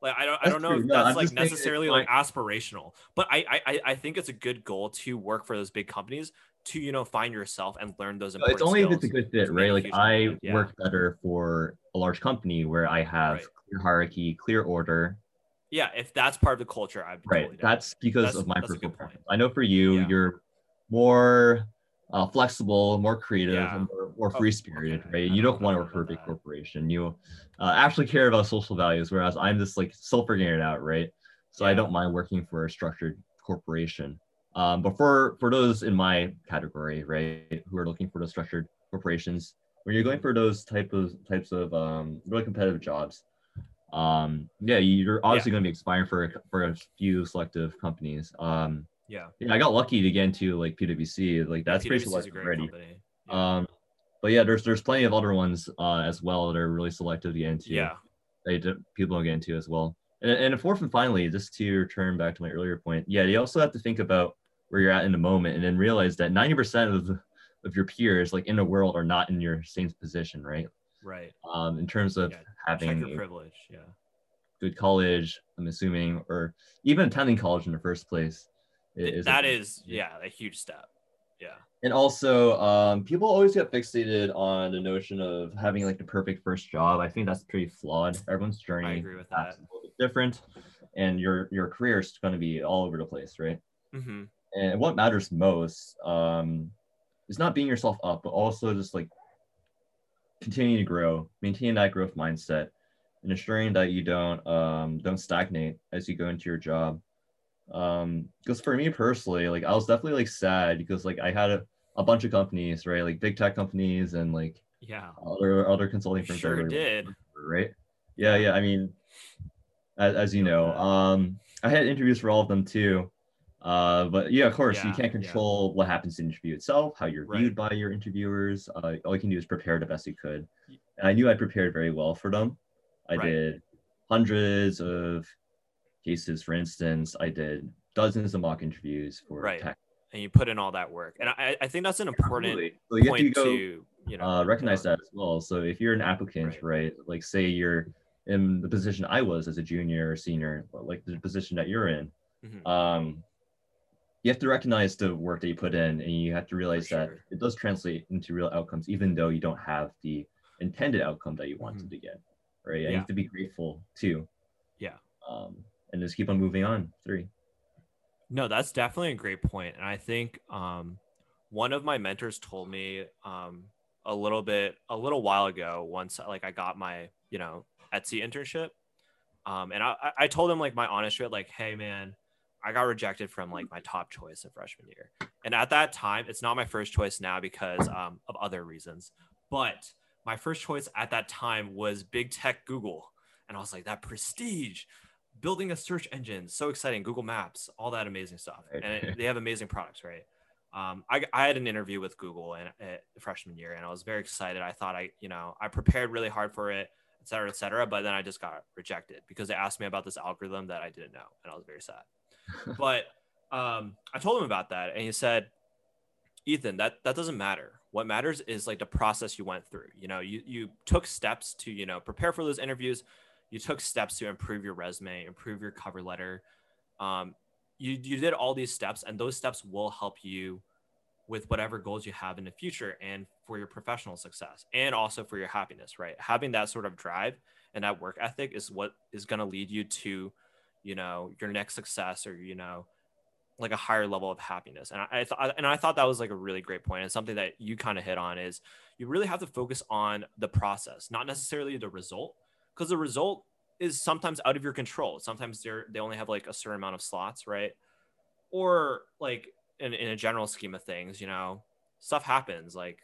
Like I don't I don't know true. if that's I'm like just saying it's necessarily like aspirational, but I, I I- I think it's a good goal to work for those big companies to you know find yourself and learn those No, it's only if it's a good fit, right? Like I yeah. work better for a large company where I have Right. clear hierarchy, clear order. yeah, if that's part of the culture, I'd be Right. totally. That's because That's- of my that's a good personal point. preference. I know for you, Yeah. you're more uh, flexible, more creative, Yeah. and more, more Oh, free spirited, okay. right? I You don't don't want to work for a big corporation. You uh, actually care about social values, whereas I'm just like still figuring it out, right? So I don't mind working for a structured corporation. Um, but for for those in my category, right, who are looking for those structured corporations, when you're going for those type of types of um, really competitive jobs, um, yeah, you're obviously going to be expiring for a, for a few selective companies. Um, Yeah. yeah, I got lucky to get into like PwC. Like that's pretty PwC is selective already. Yeah. Um, but yeah, there's there's plenty of other ones uh, as well that are really selective to get into. yeah. They people don't get into as well. And and fourth and finally, just to return back to my earlier point, yeah, you also have to think about where you're at in the moment, and then realize that 90% of of your peers, like in the world, are not in your same position, right? Right. Um, in terms of Yeah, having a privilege. Yeah. good college, I'm assuming, or even attending college in the first place. is a- that is yeah a huge step. Yeah. And also, um, people always get fixated on the notion of having like the perfect first job. I think that's pretty flawed. Everyone's journey I agree with that. a little bit different, and your your career is going to be all over the place, right? mm-hmm. And what matters most um, is not being yourself up, but also just like continuing to grow, maintaining that growth mindset, and ensuring that you don't um, don't stagnate as you go into your job. Um, because for me personally, like I was definitely like sad because like I had a, a bunch of companies, right? Like big tech companies and like Yeah. other other consulting firms. sure did. right? Yeah, yeah. I mean, as, as you know, um, I had interviews for all of them too. Uh, but yeah, of course, you can't yeah. control what happens in the interview itself, how you're Right. viewed by your interviewers. Uh, all you can do is prepare the best you could. And I knew I prepared very well for them. I Right. did hundreds of cases, for instance. I did dozens of mock interviews for Right. tech. And you put in all that work, and I, I think that's an important Absolutely. So you have to point go to you know uh, recognize uh, that as well. So if you're an applicant, right. like say you're in the position I was as a junior or senior, like the position that you're in, Mhm. um, you have to recognize the work that you put in, and you have to realize that it does translate into real outcomes, even though you don't have the intended outcome that you wanted Mhm. to get. Right? And you have to be grateful too. Yeah. Um, and just keep on moving on. Three. No, that's definitely a great. And I think um, one of my mentors told me um, a little bit, a little while ago, once like I got my, you know, Etsy internship. Um, and I, I- I told him like my honest shit, like, hey man, I got rejected from like my top choice in freshman year. And at that time, it's not my first choice now because um, of other reasons. But my first choice at that time was big tech Google. And I was like, that prestige, building a search engine, so exciting. Google Maps, all that amazing stuff. And it- they have amazing products, right? Um, I, I had an interview with Google in, at freshman year and I was very excited. I thought I, you know, I prepared really hard for it, et cetera, et cetera. But then I just got rejected because they asked me about this algorithm that I didn't know. And I was very sad but um, I told him about that, and he said, "Ethan, that that doesn't matter. What matters is like the process you went through. You know, you you took steps to you know prepare for those interviews. You took steps to improve your resume, improve your cover letter. Um, you you did all these steps, and those steps will help you with whatever goals you have in the future and for your professional success and also for your happiness right having that sort of drive and that work ethic is what is going to lead you to you know your next success or you know like a higher level of happiness. And i, I thought and i thought that was like a really great point and something that you kind of hit on is you really have to focus on the process not necessarily the result because the result is sometimes out of your control. Sometimes they're they only have like a certain amount of slots right? Or like in, in a general scheme of things you know stuff happens like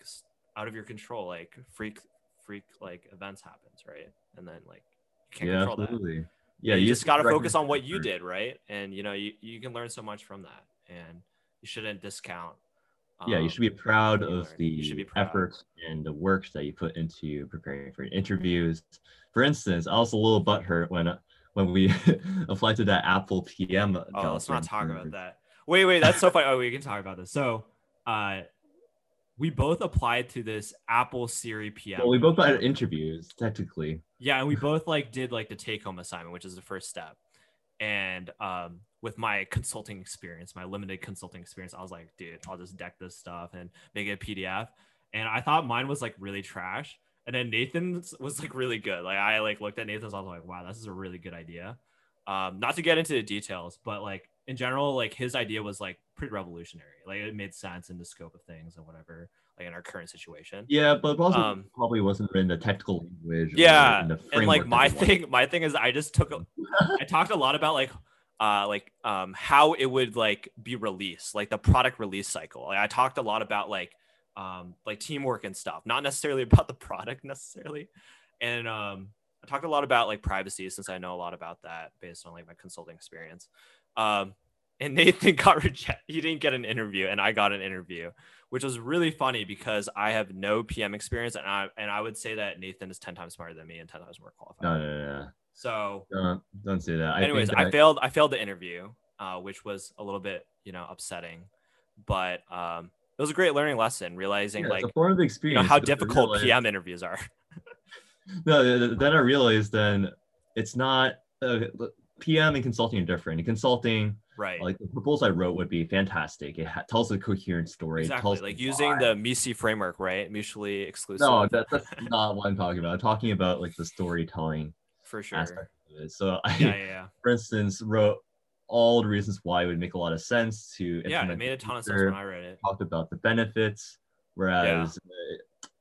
out of your control like freak freak like events happens right? And then like you can't yeah, control that. absolutely. Yeah, you, just got to focus on what you did right and you know you, you can learn so much from that and you shouldn't discount yeah, you um, should be proud of the You proud. efforts and the work that you put into preparing for interviews. For instance, I was a little butthurt when when we applied to that Apple PM. oh let's not talk about that wait wait that's so funny oh we can talk about this so uh we both applied to this apple siri pm Well, we both had interviews technically. Yeah, and we both like did like the take home assignment, which is the first step. And um, with my consulting experience, my limited consulting experience, I was like, dude, I'll just deck this stuff and make it a PDF. And I thought mine was like really trash. And then Nathan's was like really good. Like I like looked at Nathan's, I was like, wow, this is a really good idea. Um, not to get into the details, but like in general, like his idea was like pretty revolutionary. Like it made sense in the scope of things and whatever, like in our current situation. Yeah, but also Um, probably wasn't in the technical language. Yeah, and like my thing, my thing is I just took, a, I talked a lot about like, uh, like um how it would like be released, like the product release cycle. Like I talked a lot about like, um, like teamwork and stuff, not necessarily about the product necessarily, and um, I talked a lot about like privacy since I know a lot about that based on like my consulting experience. Um, and Nathan got rejected. He didn't get an interview, and I got an interview, which was really funny because I have no PM experience, and I and I would say that Nathan is ten times smarter than me and ten times more qualified. No, no, no, So. Don't, don't say that. I anyways, think I, failed. I failed the interview, uh, which was a little bit, you know, upsetting, but um, it was a great learning lesson. Realizing yeah, like a form of you experience. know how difficult realized- PM interviews are. No, th- th- then I realized then it's not uh, PM and consulting are different. In consulting, right. like the proposal I wrote would be fantastic. It ha- tells a coherent story. it exactly. tells Like using why. the MECE framework, right? Mutually exclusive. No, that, that's not what I'm talking about. I'm talking about like the storytelling for sure. aspect of it. So I, Yeah, yeah, yeah. for instance, wrote all the reasons why it would make a lot of sense to Yeah, it made a ton of sense when I read it. talked about the benefits, whereas uh,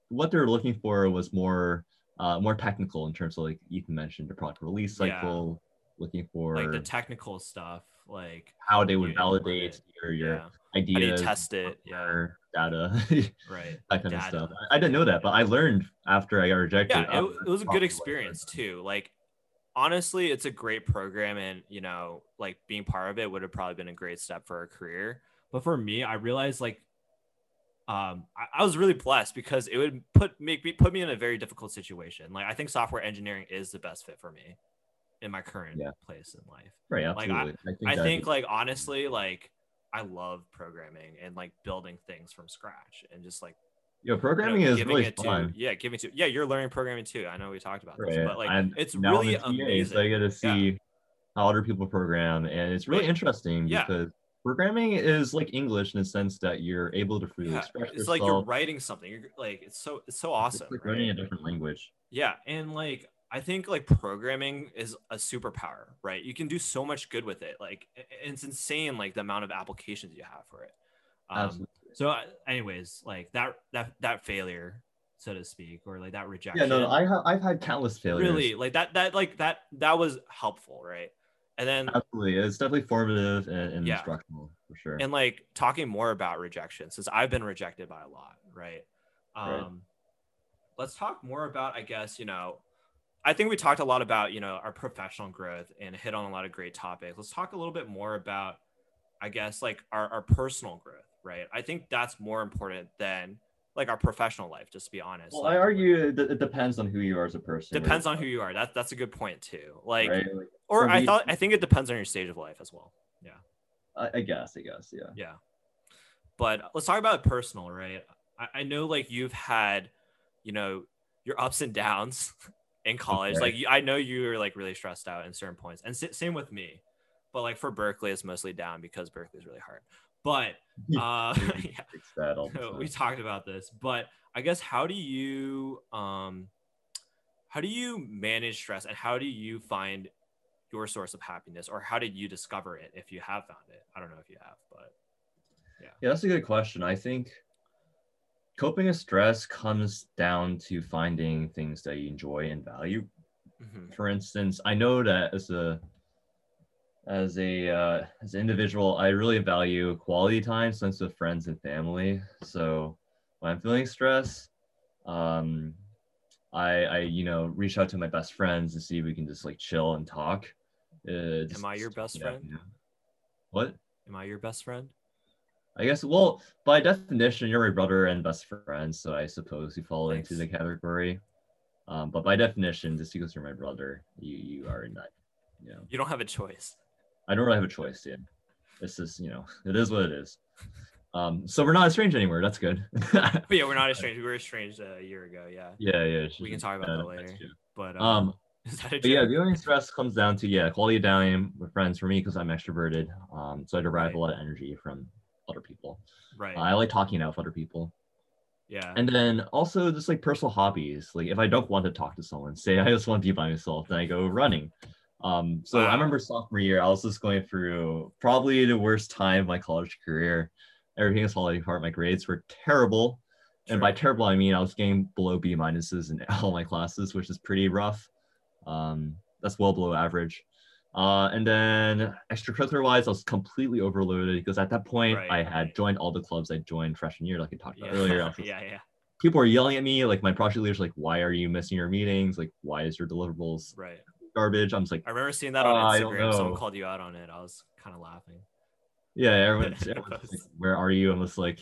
what they're looking for was more uh, more technical in terms of like Ethan mentioned the product release Yeah. cycle, looking for Like the technical stuff, like how they would validate your your yeah, how do you ideas, test it? Yeah, data, right. that kind of stuff. I, I didn't know that, but I learned after I got rejected. Yeah, it, it was a good experience too. Like honestly, it's a great program, and you know, like being part of it would have probably been a great step for a career. But for me, I realized like um I, I was really blessed because it would put make me put me in a very difficult situation. Like I think software engineering is the best fit for me in my current Yeah. place in life. Right, Like, I- I think, I think like honestly, like I love programming and like building things from scratch and just like yo, you know, programming is really it fun. to yeah, giving to yeah, you're learning programming too. I know we talked about this, but like and it's I'm really amazing. So I get to Yeah. see how other people program, and it's really Right. interesting Yeah. because programming is like English in the sense that you're able to freely yeah, express it's yourself. like you're writing something. You're like it's so it's so awesome. It's like right? learning a different language. Yeah, and like I think like programming is a superpower, right? You can do so much good with it. Like it's insane, like the amount of applications you have for it. Um, Absolutely. so, uh, anyways, like that that that failure, so to speak, or like that rejection. Yeah, no, no I ha- I've had countless failures. really like that that like that that was helpful, right? And then Absolutely, it's definitely formative and, and Yeah. instructional for sure. and like talking more about rejection since I've been rejected by a lot, right? Um Right. let's talk more about I guess, you know, I think we talked a lot about, you know, our professional growth and hit on a lot of great topics. Let's talk a little bit more about I guess like our, our personal growth, right? I think that's more important than like our professional life, just to be honest. well, Like, I argue that it depends on who you are as a person. depends on who you are. That's that's a good point too. Like right? Like, or I thought I think it depends on your stage of life as well. Yeah. I, I guess, I guess, yeah. Yeah. But let's talk about personal, right? I, I know like you've had, you know, your ups and downs in college. Like I know you were like really stressed out in certain points, and s- same with me. But like for Berkeley, it's mostly down because Berkeley is really hard. But uh, yeah, Fix that all the we talked about this. But I guess how do you um, how do you manage stress, and how do you find your source of happiness, or how did you discover it if you have found it? I don't know if you have, but yeah, Yeah, that's a good question. I think coping with stress comes down to finding things that you enjoy and value. Mhm. For instance, I know that as a as a uh, as an individual, I really value quality time spent with friends and family. So when I'm feeling stress, um, I I you know reach out to my best friends and see if we can just like chill and talk. Uh, just- Am I your best yeah, friend? yeah. What? Am I your best friend? I guess, well, by definition, you're my brother and best friend, so I suppose you fall into the category. Um, but by definition, just because you're my brother, you you are in that. You know, You don't have a choice. I don't really have a choice. Yeah, it's just you know, it is what it is. Um, so we're not estranged anymore. That's good. Yeah, we're not estranged. We were estranged a year ago. Yeah, yeah, yeah. We can talk about that later. but um, Um, is that a but yeah, dealing stress comes down to yeah, quality of time with friends for me because I'm extroverted. Um, so I derive Right. a lot of energy from other people. right? I like talking out with other people. yeah, And then also just like personal hobbies. Like if I don't want to talk to someone, say I just want to be by myself, then I go running. Um, so I remember sophomore year, I was just going through probably the worst time of my college career. Everything was falling apart. My grades were terrible. And by terrible, I mean I was getting below B minuses in all my classes, which is pretty rough. Um, that's well below average. Uh, and then extracurricular wise, I was completely overloaded because at that point Right, I had right. joined all the clubs I joined freshman year, like I talked yeah. about earlier. Just- yeah, yeah, People were yelling at me, like my project leaders, like, "Why are you missing your meetings? Like, why is your deliverables right. garbage?" I'm just like, I remember seeing that on Uh, Instagram. Someone called you out on it. I was kind of laughing. "Yeah, everyone's, everyone's like, where are you?" I'm just like,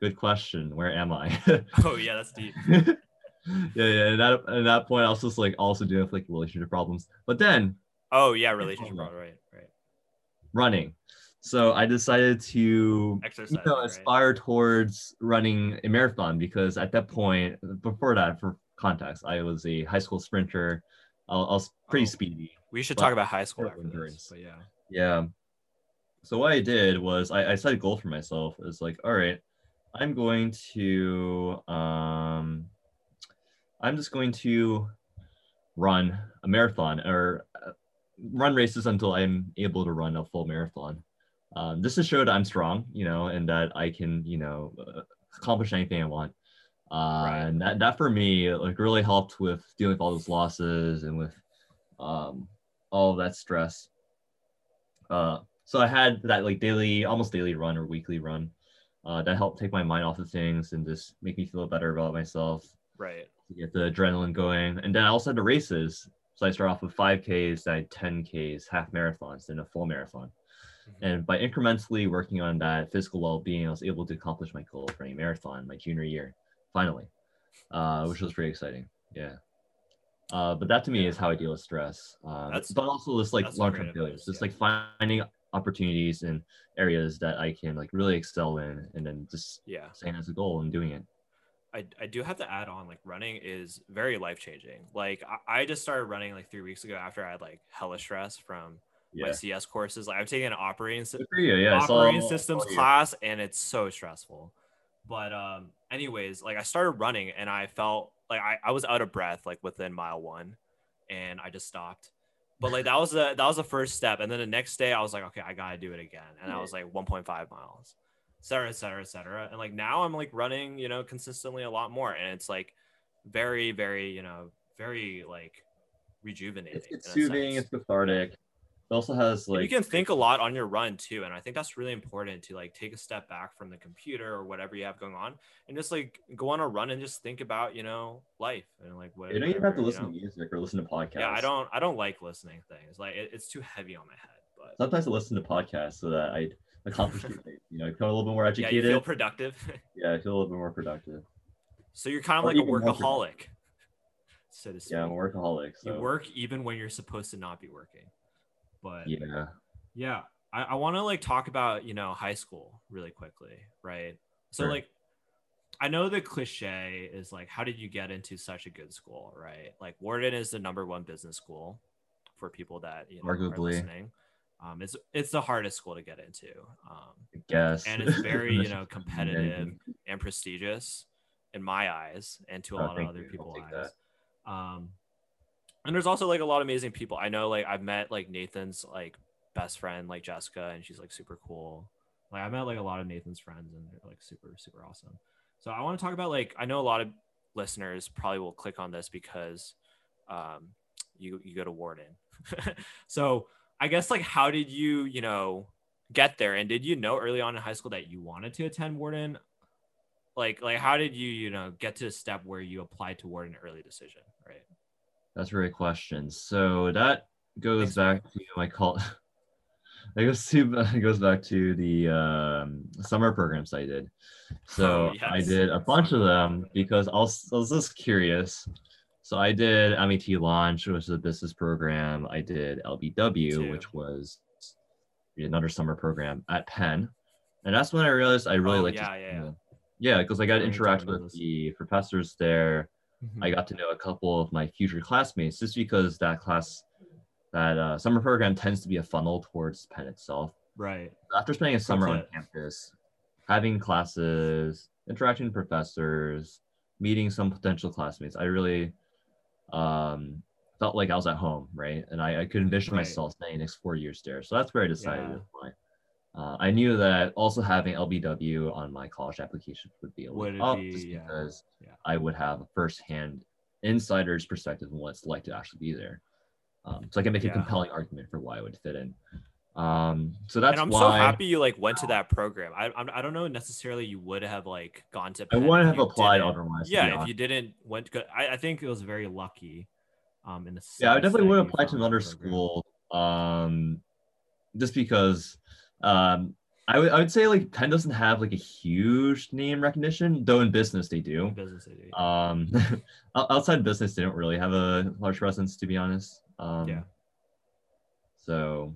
"Good question. Where am I?" Oh yeah, that's deep. yeah, yeah. And at, at that point, I was just like also dealing with like relationship problems. But then Oh yeah, relationship. Right, right. running. So I decided to Exercise. you know right? aspire towards running a marathon because at that point, before that, for context, I was a high school sprinter. I, was pretty Oh. speedy. We should talk about high school after this. But yeah. Yeah. So what I did was I, I set a goal for myself. It's like, all right, I'm going to um I'm just going to run a marathon or uh, run races until I'm able to run a full marathon. Um, just to show that I'm strong, you know, and that I can, you know, uh, accomplish anything I want. Uh, Right. And that, that for me, like, really helped with dealing with all those losses and with um, all that stress. Uh, so I had that like daily, almost daily run or weekly run uh, that helped take my mind off of things and just make me feel better about myself Right. get the adrenaline going. And then I also had the races. So I start off with 5Ks, then I had 10Ks, half marathons, then a full marathon. Mhm. And by incrementally working on that physical well-being, I was able to accomplish my goal of running a marathon my junior year, finally, uh, which was pretty exciting. Yeah. Uh, but that to me is how I deal with stress. Um, That's- but also this like long-term great failures, just yeah. like finding opportunities and areas that I can like really excel in, and then just Yeah. saying as a goal and doing it. I, I do have to add on like running is very life changing. Like I, I just started running like three weeks ago after I had like hella stress from my CS courses. Like I've taken an operating you. Yeah. Operating I systems class and it's so stressful. But um anyways, like I started running and I felt like I, I was out of breath like within mile one and I just stopped. But like that was the that was the first step. And then the next day I was like, okay, I gotta do it again. And I was like 1.5 miles, cetera, et cetera, et cetera. And like now I'm like running, you know, consistently a lot more. And it's like very, very, you know, very like rejuvenating. It's, it's soothing. It's cathartic. It also has And like you can think a lot on your run too and i think that's really important to like take a step back from the computer or whatever you have going on and just like go on a run and just think about you know life and like what you don't even have to listen know? to music or listen to podcasts. yeah i don't i don't like listening to things like it, it's too heavy on my head but Sometimes I listen to podcasts so that I accomplish things. You know, feel a little bit more yeah educated. you feel productive yeah, I feel a little bit more productive. so you're kind of Or like a even more productive. workaholic so to speak Yeah, I'm a workaholic. you work even when you're supposed to not be working but yeah. Yeah, I, I want to like talk about you know high school really quickly, right? So Sure. like, I know the cliche is like, how did you get into such a good school, right? Like Wharton is the number one business school for people that you know are Arguably. listening. Um, it's it's the hardest school to get into, um, I guess. and it's very you know competitive and prestigious in my eyes, and to a Oh, lot of other. People's eyes. Um, and there's also like a lot of amazing people. I know like I've met like Nathan's like best friend, like Jessica, and she's like super cool. Like I met like a lot of Nathan's friends, and they're like super super awesome. So I want to talk about like I know a lot of listeners probably will click on this because um, you you go to Wharton. so I guess like how did you you know get there, and did you know early on in high school that you wanted to attend Wharton? Like like how did you you know get to a step where you applied to Wharton early decision, right? That's a great question. So that goes Thanks. back to my call. That goes to it goes back to the um, summer programs I did. So Oh, I did a bunch of them because I was, I was just curious. So I did MET Launch, which is a business program. I did LBW, which was another summer program at Penn, and that's when I realized I really Oh, like yeah, yeah, yeah. yeah, because I got to interact with the professors there. Mm-hmm. I got to know a couple of my future classmates just because that class, that uh, summer program tends to be a funnel towards Penn itself. right. After spending a summer on it. campus, having classes, interacting with professors, meeting some potential classmates, I really um, felt like I was at home, right? And I, I could envision Right. myself staying next four years there. So that's where I decided Yeah. to apply. Uh, I knew that also having LBW on my college application would be a Would up be- just yeah. because Yeah. I would have a firsthand insider's perspective on what it's like to actually be there. Um, so I can make a compelling argument for why I would fit in. Um, so that's and I'm why so happy you like went to that program. I I'm, I don't know necessarily you would have like gone to. I Penn wouldn't have applied didn't- otherwise. Yeah, if you didn't went. Go, I I think it was very lucky. Um, in the yeah, I definitely would apply to another school. Um, just because, um, I would I would say like Penn doesn't have like a huge name recognition, though in business they do. Business they do. Um, outside business, they don't really have a large presence, to be honest. Um, Yeah. So.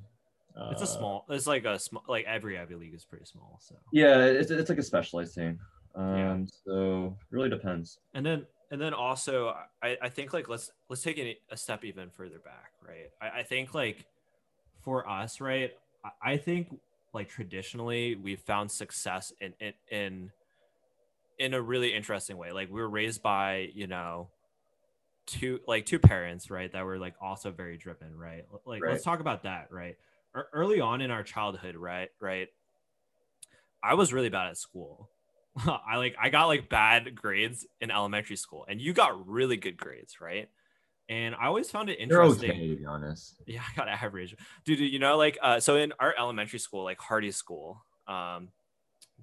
Uh, it's a small. It's like a small. Like every Ivy League is pretty small. So. Yeah, it's it's like a specialized thing. Um, Yeah. so really depends. and then and then also I, I think like let's let's take it a step even further back right I, I think like for us right I, I think like traditionally we've found success in, in in in a really interesting way like we were raised by you know two like two parents right that were like also very driven right like Right. let's talk about that right early on in our childhood right right i was really bad at school I like I got like bad grades in elementary school, and you got really good grades, right? And I always found it interesting. okay, to be honest. Yeah, I got average, dude. You know, like uh, so in our elementary school, like Hardy School, um,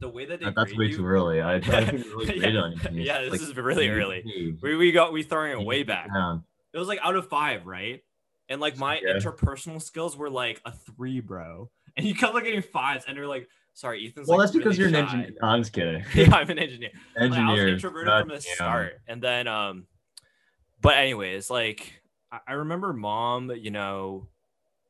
the way that they that's way you- too early. I, I really Yeah. on. It's Yeah, this like, is really early. we we got we throwing it you way back. It was like out of five, right? And like my Yeah. interpersonal skills were like a three, bro. And you kept like getting fives, and they're like, sorry, Ethan's. Well, like, that's because really you're an shy. engineer. No, I'm just kidding. yeah, I'm an engineer. Like, I was introverted God from the damn. start, and then um, but anyways, like I, I remember mom, you know,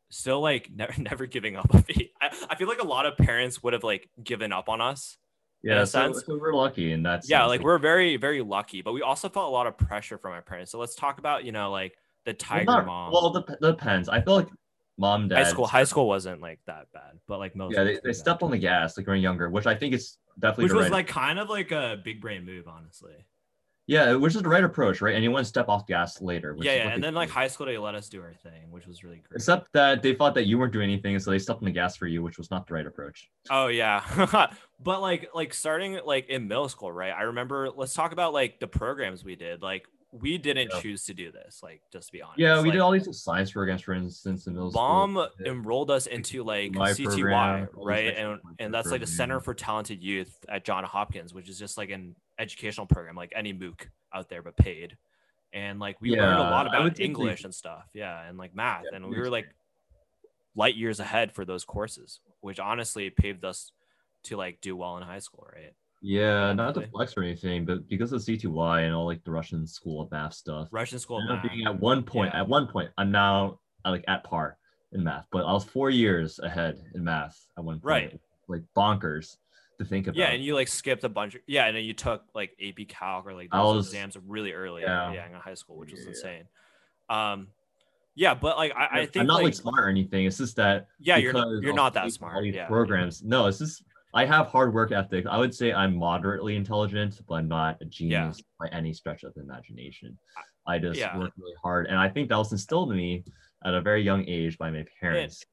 still like never never giving up on me. I, I feel like a lot of parents would have like given up on us. Yeah, so, sense. so we're lucky in that. Yeah, like we're very very lucky, but we also felt a lot of pressure from our parents. So let's talk about you know like the Well, tiger not- mom. Well, dep- depends. I feel like mom, dad. high school high school wasn't like that bad, but like most Yeah, they, they stepped bad. on the gas like when younger, which I think is definitely which was right. like kind of like a big brain move, honestly. yeah, which is the right approach, right? And you want to step off gas later. Which yeah, yeah, and then like high school they let us do our thing, which was really great. Except that they thought that you weren't doing anything, so they stepped on the gas for you, which was not the right approach. Oh yeah. but like like starting like in middle school, right? I remember let's talk about like the programs we did. Like we didn't Yeah. choose to do this, like just to be honest. Yeah, we like, did all these science programs, for instance, in middle Mom school. Yeah. enrolled us into like My CTY, program, right? And and that's like a Center for Talented Youth at John Hopkins, which is just like an educational program, like any MOOC out there, but paid. And like we learned a lot about they- English and stuff, yeah, and like math, Yeah, and we were like light years ahead for those courses, which honestly paved us to like do well in high school, right? Yeah, not to flex or anything, but because of CTY and all like the Russian school of math stuff, Russian school of math. being at one point. Yeah. At one point, I'm now uh, like at par in math, but I was four years ahead in math at one point. Right. Like bonkers to think about. Yeah, and you like skipped a bunch. Of, yeah, and then you took like AP Calc or like those was- exams really early. yeah. Yeah, in high school, which was Yeah. insane. Um, yeah, but like I, I think I'm not like, like, smart or anything. It's just that yeah, you're because you're not that smart. All these Yeah, programs. No, it's just I have hard work ethic. I would say I'm moderately intelligent, but I'm not a genius by any stretch of the imagination. I just Yeah. work really hard, and I think that was instilled in me at a very young age by my parents.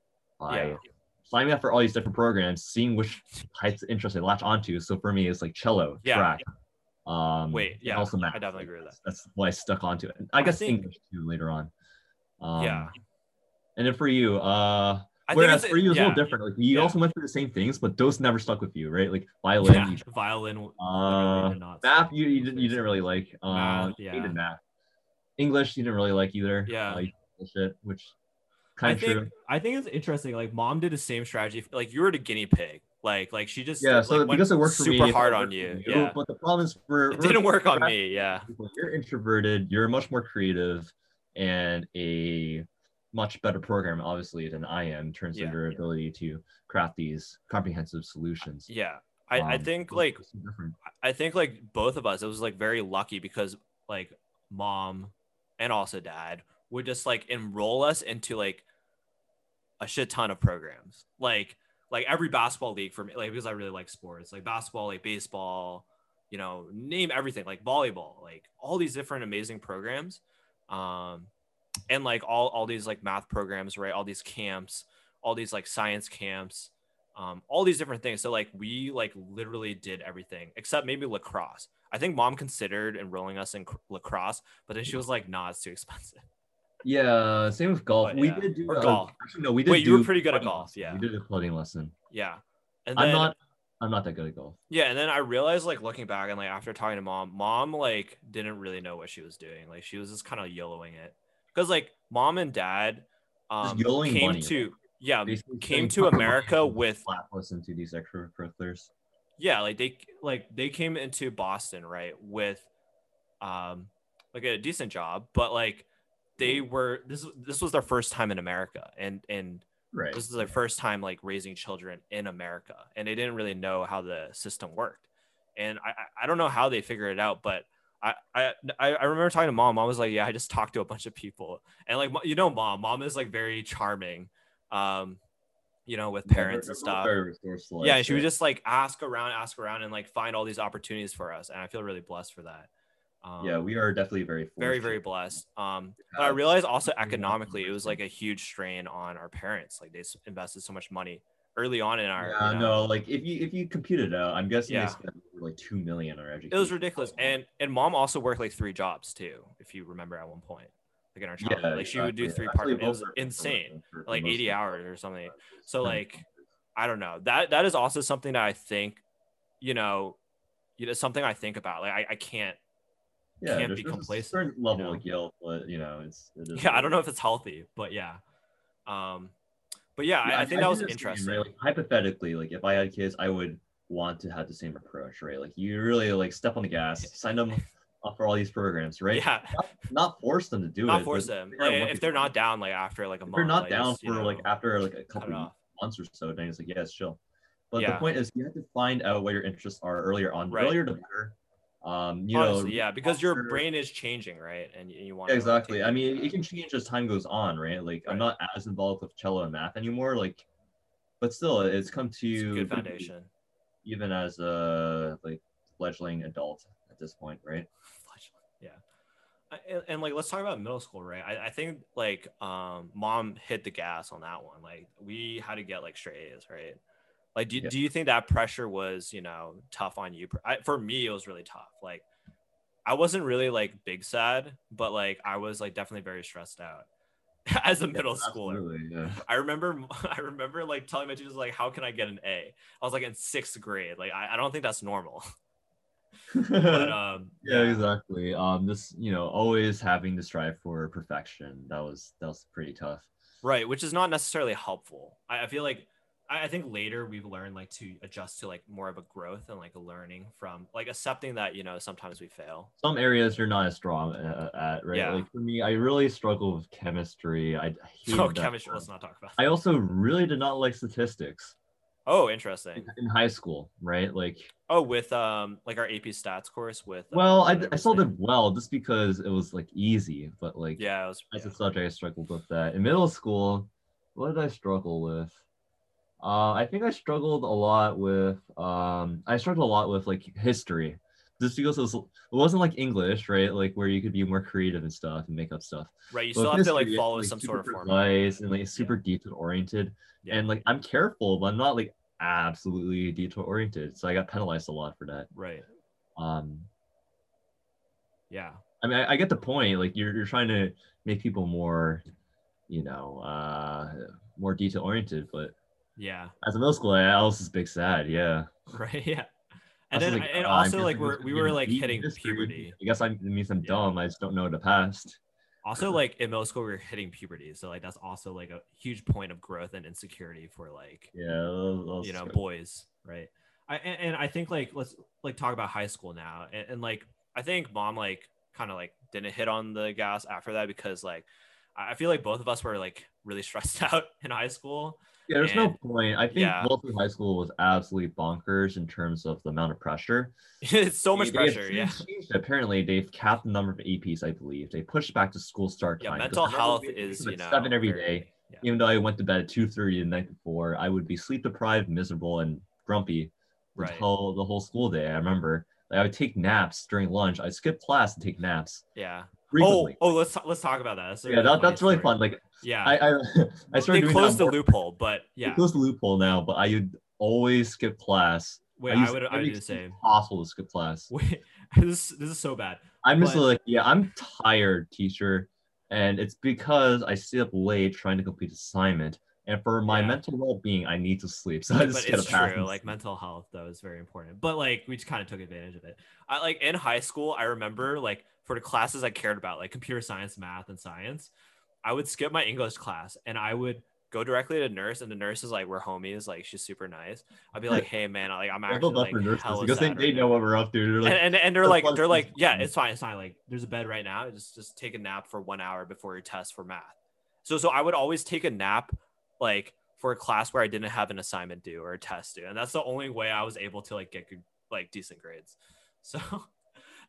by yeah, signing up for all these different programs, seeing which types of interest I latch onto. So for me, it's like cello, Yeah. track. Um, Wait, yeah, also math. I definitely agree with that. That's why I stuck onto it. And I guess think- English too later on. Um, yeah. And then for you, uh, I whereas it's- for you, it's a yeah, little different. Like you yeah. also went through the same things, but those never stuck with you, right? Like violin, Yeah, you- violin. uh, math, you, you, didn't, you didn't really like. Uh, Math, yeah. hated math. English, you didn't really like either. Yeah. You bullshit, which I kind of think true. I think it's interesting. Like mom did the same strategy. Like you were the guinea pig. Like like she just Yeah, like, so because it worked for me, super hard on you. you. Yeah, But the problem is, we're, it didn't work on me. Yeah, You're introverted. You're much more creative and a much better programmer, obviously, than I am in terms Yeah. of your ability to craft these comprehensive solutions. yeah. I, I Um, think like. I think like both of us, it was like very lucky because like mom and also dad would just like enroll us into like a shit ton of programs. Like like every basketball league for me, like because I really like sports, like basketball, like baseball, you know, name everything, like volleyball, like all these different amazing programs. Um and like all all these like math programs, right? All these camps, all these like science camps, um, all these different things. So like we like literally did everything except maybe lacrosse. I think mom considered enrolling us in lacrosse, but then she was like, "Nah, it's too expensive." Yeah, same with golf. But, we yeah. did do Or uh, golf. Actually, no, we did. Wait, you were pretty good at golf, lesson. yeah. we did a flooding lesson. Yeah, and then I'm not. I'm not that good at golf. yeah, and then I realized like looking back and like after talking to mom, mom like didn't really know what she was doing. Like she was just kind of yellowing it because like mom and dad um, came money. to yeah came to America with flat listen to these extracurriculars. yeah like they like they came into boston right with um like a decent job but like they were this this was their first time in america and and Right. this is their first time like raising children in america and they didn't really know how the system worked and I- i don't know how they figured it out but I, I I remember talking to mom. Mom was like, "Yeah, I just talked to a bunch of people, and like you know, mom, mom is like very charming, um, you know, with parents and stuff. Very. Yeah, and she would just like ask around, ask around, and like find all these opportunities for us. And I feel really blessed for that. Um, yeah, we are definitely very very, fortunate. very blessed. Um, but I realized also economically, it was like a huge strain on our parents. Like they invested so much money early on in our. Yeah, you know, no, like if you if you compute it out, I'm guessing Yeah. they spent like two million on education. It was ridiculous, and and mom also worked like three jobs too, if you remember at one point, like in our childhood. yeah, like she would do three part. It was are- both are insane, for- for like 80 of hours or something. So like, I don't know. That that is also something that I think, you know, you know, something I think about. Like I, I can't. yeah, can't be complacent, certain you level know? of guilt, but you know, it's it is Yeah, I don't know if it's healthy, but yeah. Um, but yeah, Yeah, I, I think that was interesting. right? Like, hypothetically, like if I had kids, I would want to have the same approach, right? Like you really like step on the gas, sign them up for all these programs, right? Yeah, Not force them to do it. not force them. Like, if they they're not down, like after like a month, they're not like, down for like after like a couple months or so, then it's like, yes, chill. But Yeah. the point is, you have to find out what your interests are earlier on. The Right. Earlier the better. Um, you Honestly, know, yeah, because your brain is changing, right? And you, you want Yeah, exactly. I mean, it can change as time goes on, right? Like, I'm not as involved with cello and math anymore. Like, but still, it's come it's a to good foundation. even as a like fledgling adult at this point, right? Yeah. And, and like let's talk about middle school, right? I, I think like um mom hit the gas on that one. Like we had to get like straight A's, right? Like do, Yeah. do you think that pressure was, you know, tough on you? I, for me, it was really tough. Like I wasn't really like big sad, but like I was like definitely very stressed out as a middle schooler. Yeah. I remember I remember like telling my teachers like how can I get an A? I was like in sixth grade. Like I, I don't think that's normal. But um yeah, exactly. Um, this you know always having to strive for perfection. That was that was pretty tough. right which is not necessarily helpful i, I feel like I, I think later we've learned like to adjust to like more of a growth and like a learning from like accepting that you know sometimes we fail Some areas you're not as strong uh, at, right? Yeah. Like for me, I really struggle with chemistry. I hated oh chemistry class. let's not talk about I also really did not like statistics oh interesting in high school, right? Like, oh with um like our ap stats course with uh, well, I, I still did well just because it was like easy, but like yeah it was as yeah. a subject, I struggled with that. In middle school, what did I struggle with? Uh, I think I struggled a lot with um, I struggled a lot with like history, just because it, was, it wasn't like English, right? Like where you could be more creative and stuff and make up stuff. right you But still have to like history, follow some sort of format and like super detail oriented. Yeah. And like I'm careful, but I'm not like absolutely detail oriented. So I got penalized a lot for that. right Um, yeah I mean, I, I get the point. Like you're you're trying to make people more, you know, uh, more detail oriented. But yeah as a middle school, I was just big sad. Yeah. right yeah and then like, and "Oh, I'm also like we're we were like hitting puberty I guess I, means I'm Yeah. dumb. I just don't know the past. also like in middle school we were hitting puberty so like that's also like a huge point of growth and insecurity for like Yeah. that was- that was you know boys right I, and, and i think like let's like talk about high school now and, and like i think mom like kind of like didn't hit on the gas after that because like I feel like both of us were like really stressed out in high school Yeah, there's no point. I think yeah. Wellesley High School was absolutely bonkers in terms of the amount of pressure. it's so much They- they pressure yeah changed. Apparently, they've capped the number of APs. I believe they pushed back to school start yeah time. mental health is you know seven every very- day. yeah. Even though I went to bed at two thirty the night before, I would be sleep deprived, miserable, and grumpy for the Right. whole the whole school day. I remember like, I would take naps during lunch. I'd skip class and take naps. yeah Oh, oh, let's let's talk about that. That's yeah, really that, that's really fun. Like Yeah, I I, I they started doing closed the loophole, but They yeah, closed the loophole now, but I would always skip class. wait, I I, would I would do the same. Possible to skip class. Wait, this this is so bad. I'm just like, yeah, I'm tired, teacher, and it's because I stay up late trying to complete assignment, and for my Yeah. mental well-being, I need to sleep. So I just but get it's a pass. true. Like mental health though is very important. But like we just kind of took advantage of it. I like in high school, I remember like for the classes I cared about, like computer science, math, and science, I would skip my English class and I would go directly to nurse and the nurse is like we're homies, like she's super nice. I'd be like, hey man, like I'm actually like for nurses hella because they, they know now." what we're up to. They're like, and, and, and they're like they're like yeah it's fine it's fine like there's a bed right now just just take a nap for one hour before your test for math so so i would always take a nap like for a class where i didn't have an assignment due or a test due and that's the only way i was able to like get good like decent grades so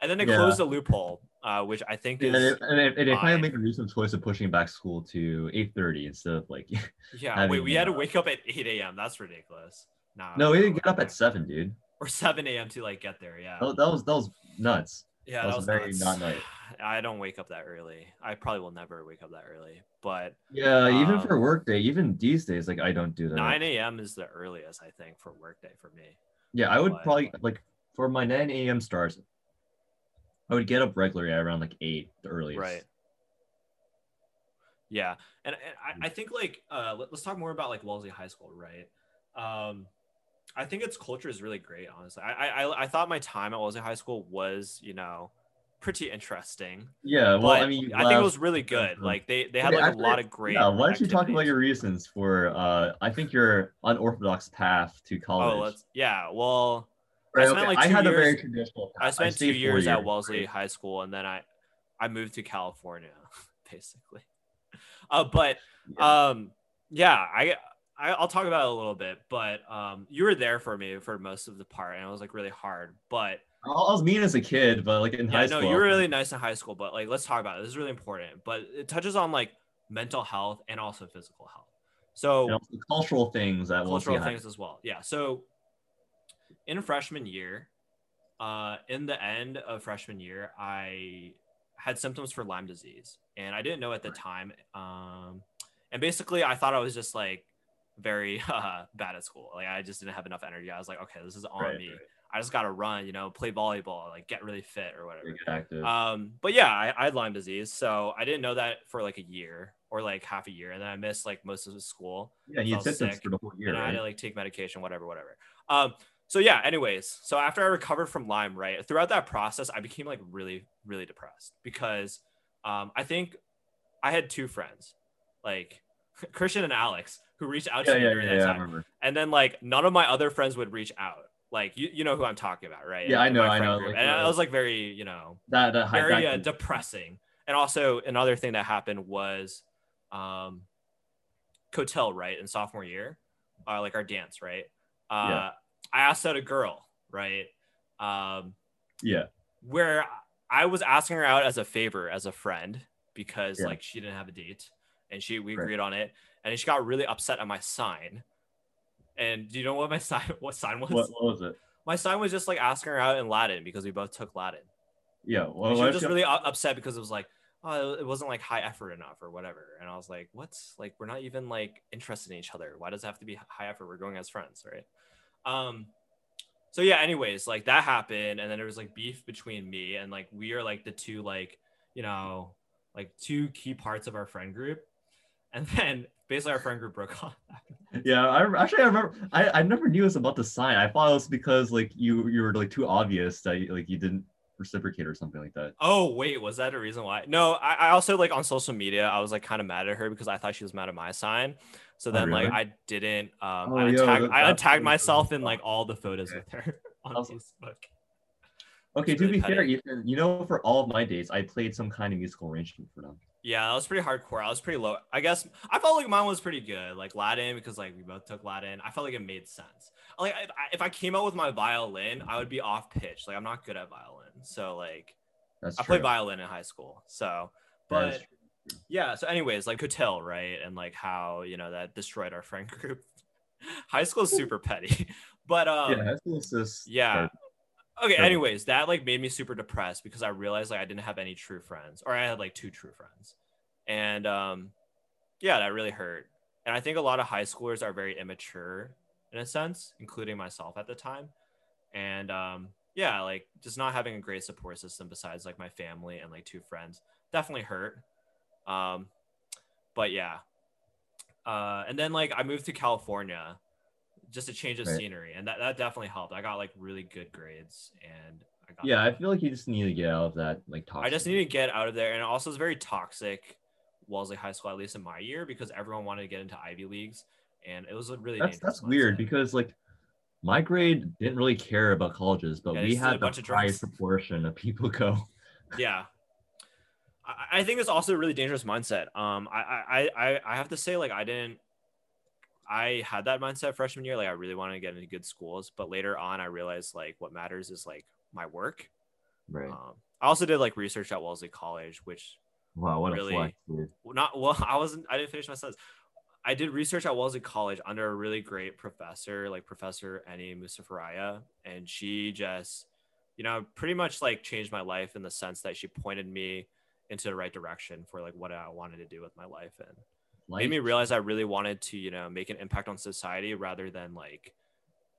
and then they Yeah. closed the loophole uh which i think is it, and, it, and it kind fine. of made a recent choice of pushing back school to 8:30 instead of like. yeah wait we had to wake up at 8 a.m that's ridiculous no no, we didn't get up at seven, dude. or 7 a.m to like get there yeah That, that was that was nuts. Yeah, That that was very nuts. not nice. I don't wake up that early. I probably will never wake up that early. But Yeah, even Um, for work day, even these days, like I don't do that. 9 a.m. is the earliest, I think, for workday for me. Yeah, I would But- probably like for my 9 a.m. stars. I would get up regularly at around like eight, the earliest. Right. Yeah, and, and I, I think like uh, let, us talk more about like Wellesley High School, right? Um, I think its culture is really great. Honestly, I I, I thought my time at Wellesley High School was you know pretty interesting. Yeah, well, I mean, I think it was really good. Like they they had Okay, like a lot of great. Yeah, why don't you talk about your reasons for? uh I think your unorthodox path to college. Oh, let's yeah. Well, Right, I spent, okay, like, I two had a very years- traditional. I path. spent two stayed four years at Wellesley right? High School, and then I I moved to California, basically. Uh, but Yeah. um, yeah, I, I I'll talk about it a little bit, but um, you were there for me for most of the part, and it was like really hard. But I was mean as a kid, but like in yeah, high no, school, you were really nice in high school. But like, let's talk about it. This is really important. But it touches on like mental health and also physical health. So cultural things that cultural had. things as well. Yeah. So in freshman year, uh, in the end of freshman year, I had symptoms for Lyme disease, and I didn't know at the time. Um, and basically, I thought I was just like very uh, bad at school. Like I just didn't have enough energy. I was like, okay, this is on Right, me. right. I just gotta run, you know, play volleyball, like get really fit or whatever. Get active. Um, but yeah, I, I had Lyme disease, so I didn't know that for like a year or like half a year, and then I missed like most of the school yeah, you had symptoms sick, for the whole year, and I had to like take medication, whatever, whatever. Um, so yeah, anyways, so after I recovered from Lyme, right, throughout that process, I became like really, really depressed because um, I think I had two friends, like Christian and Alex, who reached out yeah, to me yeah, during yeah, that time, and then like none of my other friends would reach out. Like you, you know who I'm talking about, right? Yeah, I know, I know, like, and I was like very, you know, That that very uh, depressing. And also another thing that happened was um Cotel, right, in sophomore year, uh, like our dance, right? Uh Yeah. I asked out a girl, right? Um yeah, where I was asking her out as a favor as a friend because like she didn't have a date and she we Right. agreed on it and she got really upset at my sign. And do you know what my sign what sign was? what, what was it? My sign was just like asking her out in Latin because we both took Latin. Yeah, well, And she was just really upset because it was like, oh, it wasn't like high effort enough or whatever. And I was like, what's like, we're not even like interested in each other. Why does it have to be high effort? We're going as friends, right? Um, so yeah, anyways, like that happened, and then there was like beef between me and like we are like the two like you know like two key parts of our friend group, and then basically our friend group broke off. Yeah, I actually I remember. I, I never knew it was about the sign. I thought it was because like you you were like too obvious that you, like you didn't reciprocate or something like that. Oh wait, was that a reason why? No, I, I also like on social media, I was like kind of mad at her because I thought she was mad at my sign. So Oh, then like? I didn't um Oh, I yeah, untagged, I untagged really myself in like all the photos Okay. with her on Also- Facebook. Okay, to really be fair. Ethan, you know, for all of my dates, I played some kind of musical arrangement for them. Yeah, that was pretty hardcore. I was pretty low. I guess I felt like mine was pretty good, like Latin because like we both took Latin. I felt like it made sense. Like if I, if I came out with my violin, I would be off pitch. Like I'm not good at violin, so like That's I true. played violin in high school. So, but yeah so anyways like hotel right and like how you know that destroyed our friend group high school is super petty but um yeah, high school is just yeah Okay, Sure. anyways, that like made me super depressed because I realized like I didn't have any true friends, or I had like two true friends, and um, yeah, that really hurt. And I think a lot of high schoolers are very immature in a sense, including myself at the time, and um, yeah, like just not having a great support system besides like my family and like two friends definitely hurt. Um, but yeah, uh, and then like I moved to California just a change of Right. scenery, and that, that definitely helped. I got like really good grades, and I got Yeah, I feel like you just need to get out of that like toxic. I just need to get out of there, and it also it's very toxic. Wellesley High School, at least in my year, because everyone wanted to get into Ivy leagues, and it was a really That's dangerous that's weird because like my grade didn't really care about colleges, but Yeah, we a had the bunch of highest proportion of people go. yeah I, I think it's also a really dangerous mindset um I, I i i have to say like i didn't i had that mindset freshman year like i really wanted to get into good schools but later on i realized like what matters is like my work. Right. um i also did like research at wellesley college which wow, what really- a flex, not well i wasn't i didn't finish my sentence i did research at wellesley college under a really great professor like professor Eni Mustafaraj, and she just you know pretty much like changed my life in the sense that she pointed me into the right direction for like what i wanted to do with my life and made me realize i really wanted to you know make an impact on society rather than like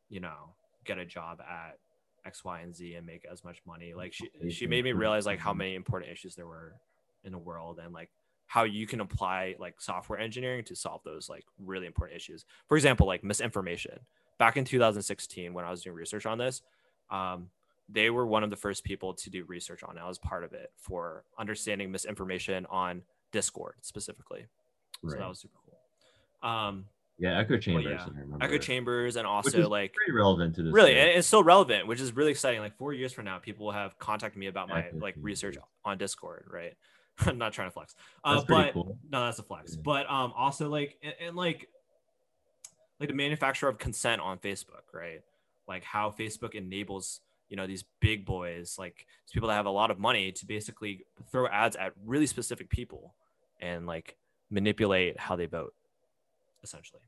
you know get a job at x y and z and make as much money. Like she she made me realize like how many important issues there were in the world and like how you can apply like software engineering to solve those like really important issues. For example like misinformation. Back in 2016 when i was doing research on this um, they were one of the first people to do research on it. I was part of it for understanding misinformation on discord specifically so Right. that was super cool um yeah, echo chambers. yeah, echo chambers and also like pretty relevant to this. really and it's still relevant which is really exciting like four years from now people will have contacted me about my like research on discord right i'm not trying to flex uh, but cool. no that's a flex Yeah. but um also like and, and like like the manufacturer of consent on facebook right like how facebook enables you know these big boys like these people that have a lot of money to basically throw ads at really specific people and like manipulate how they vote essentially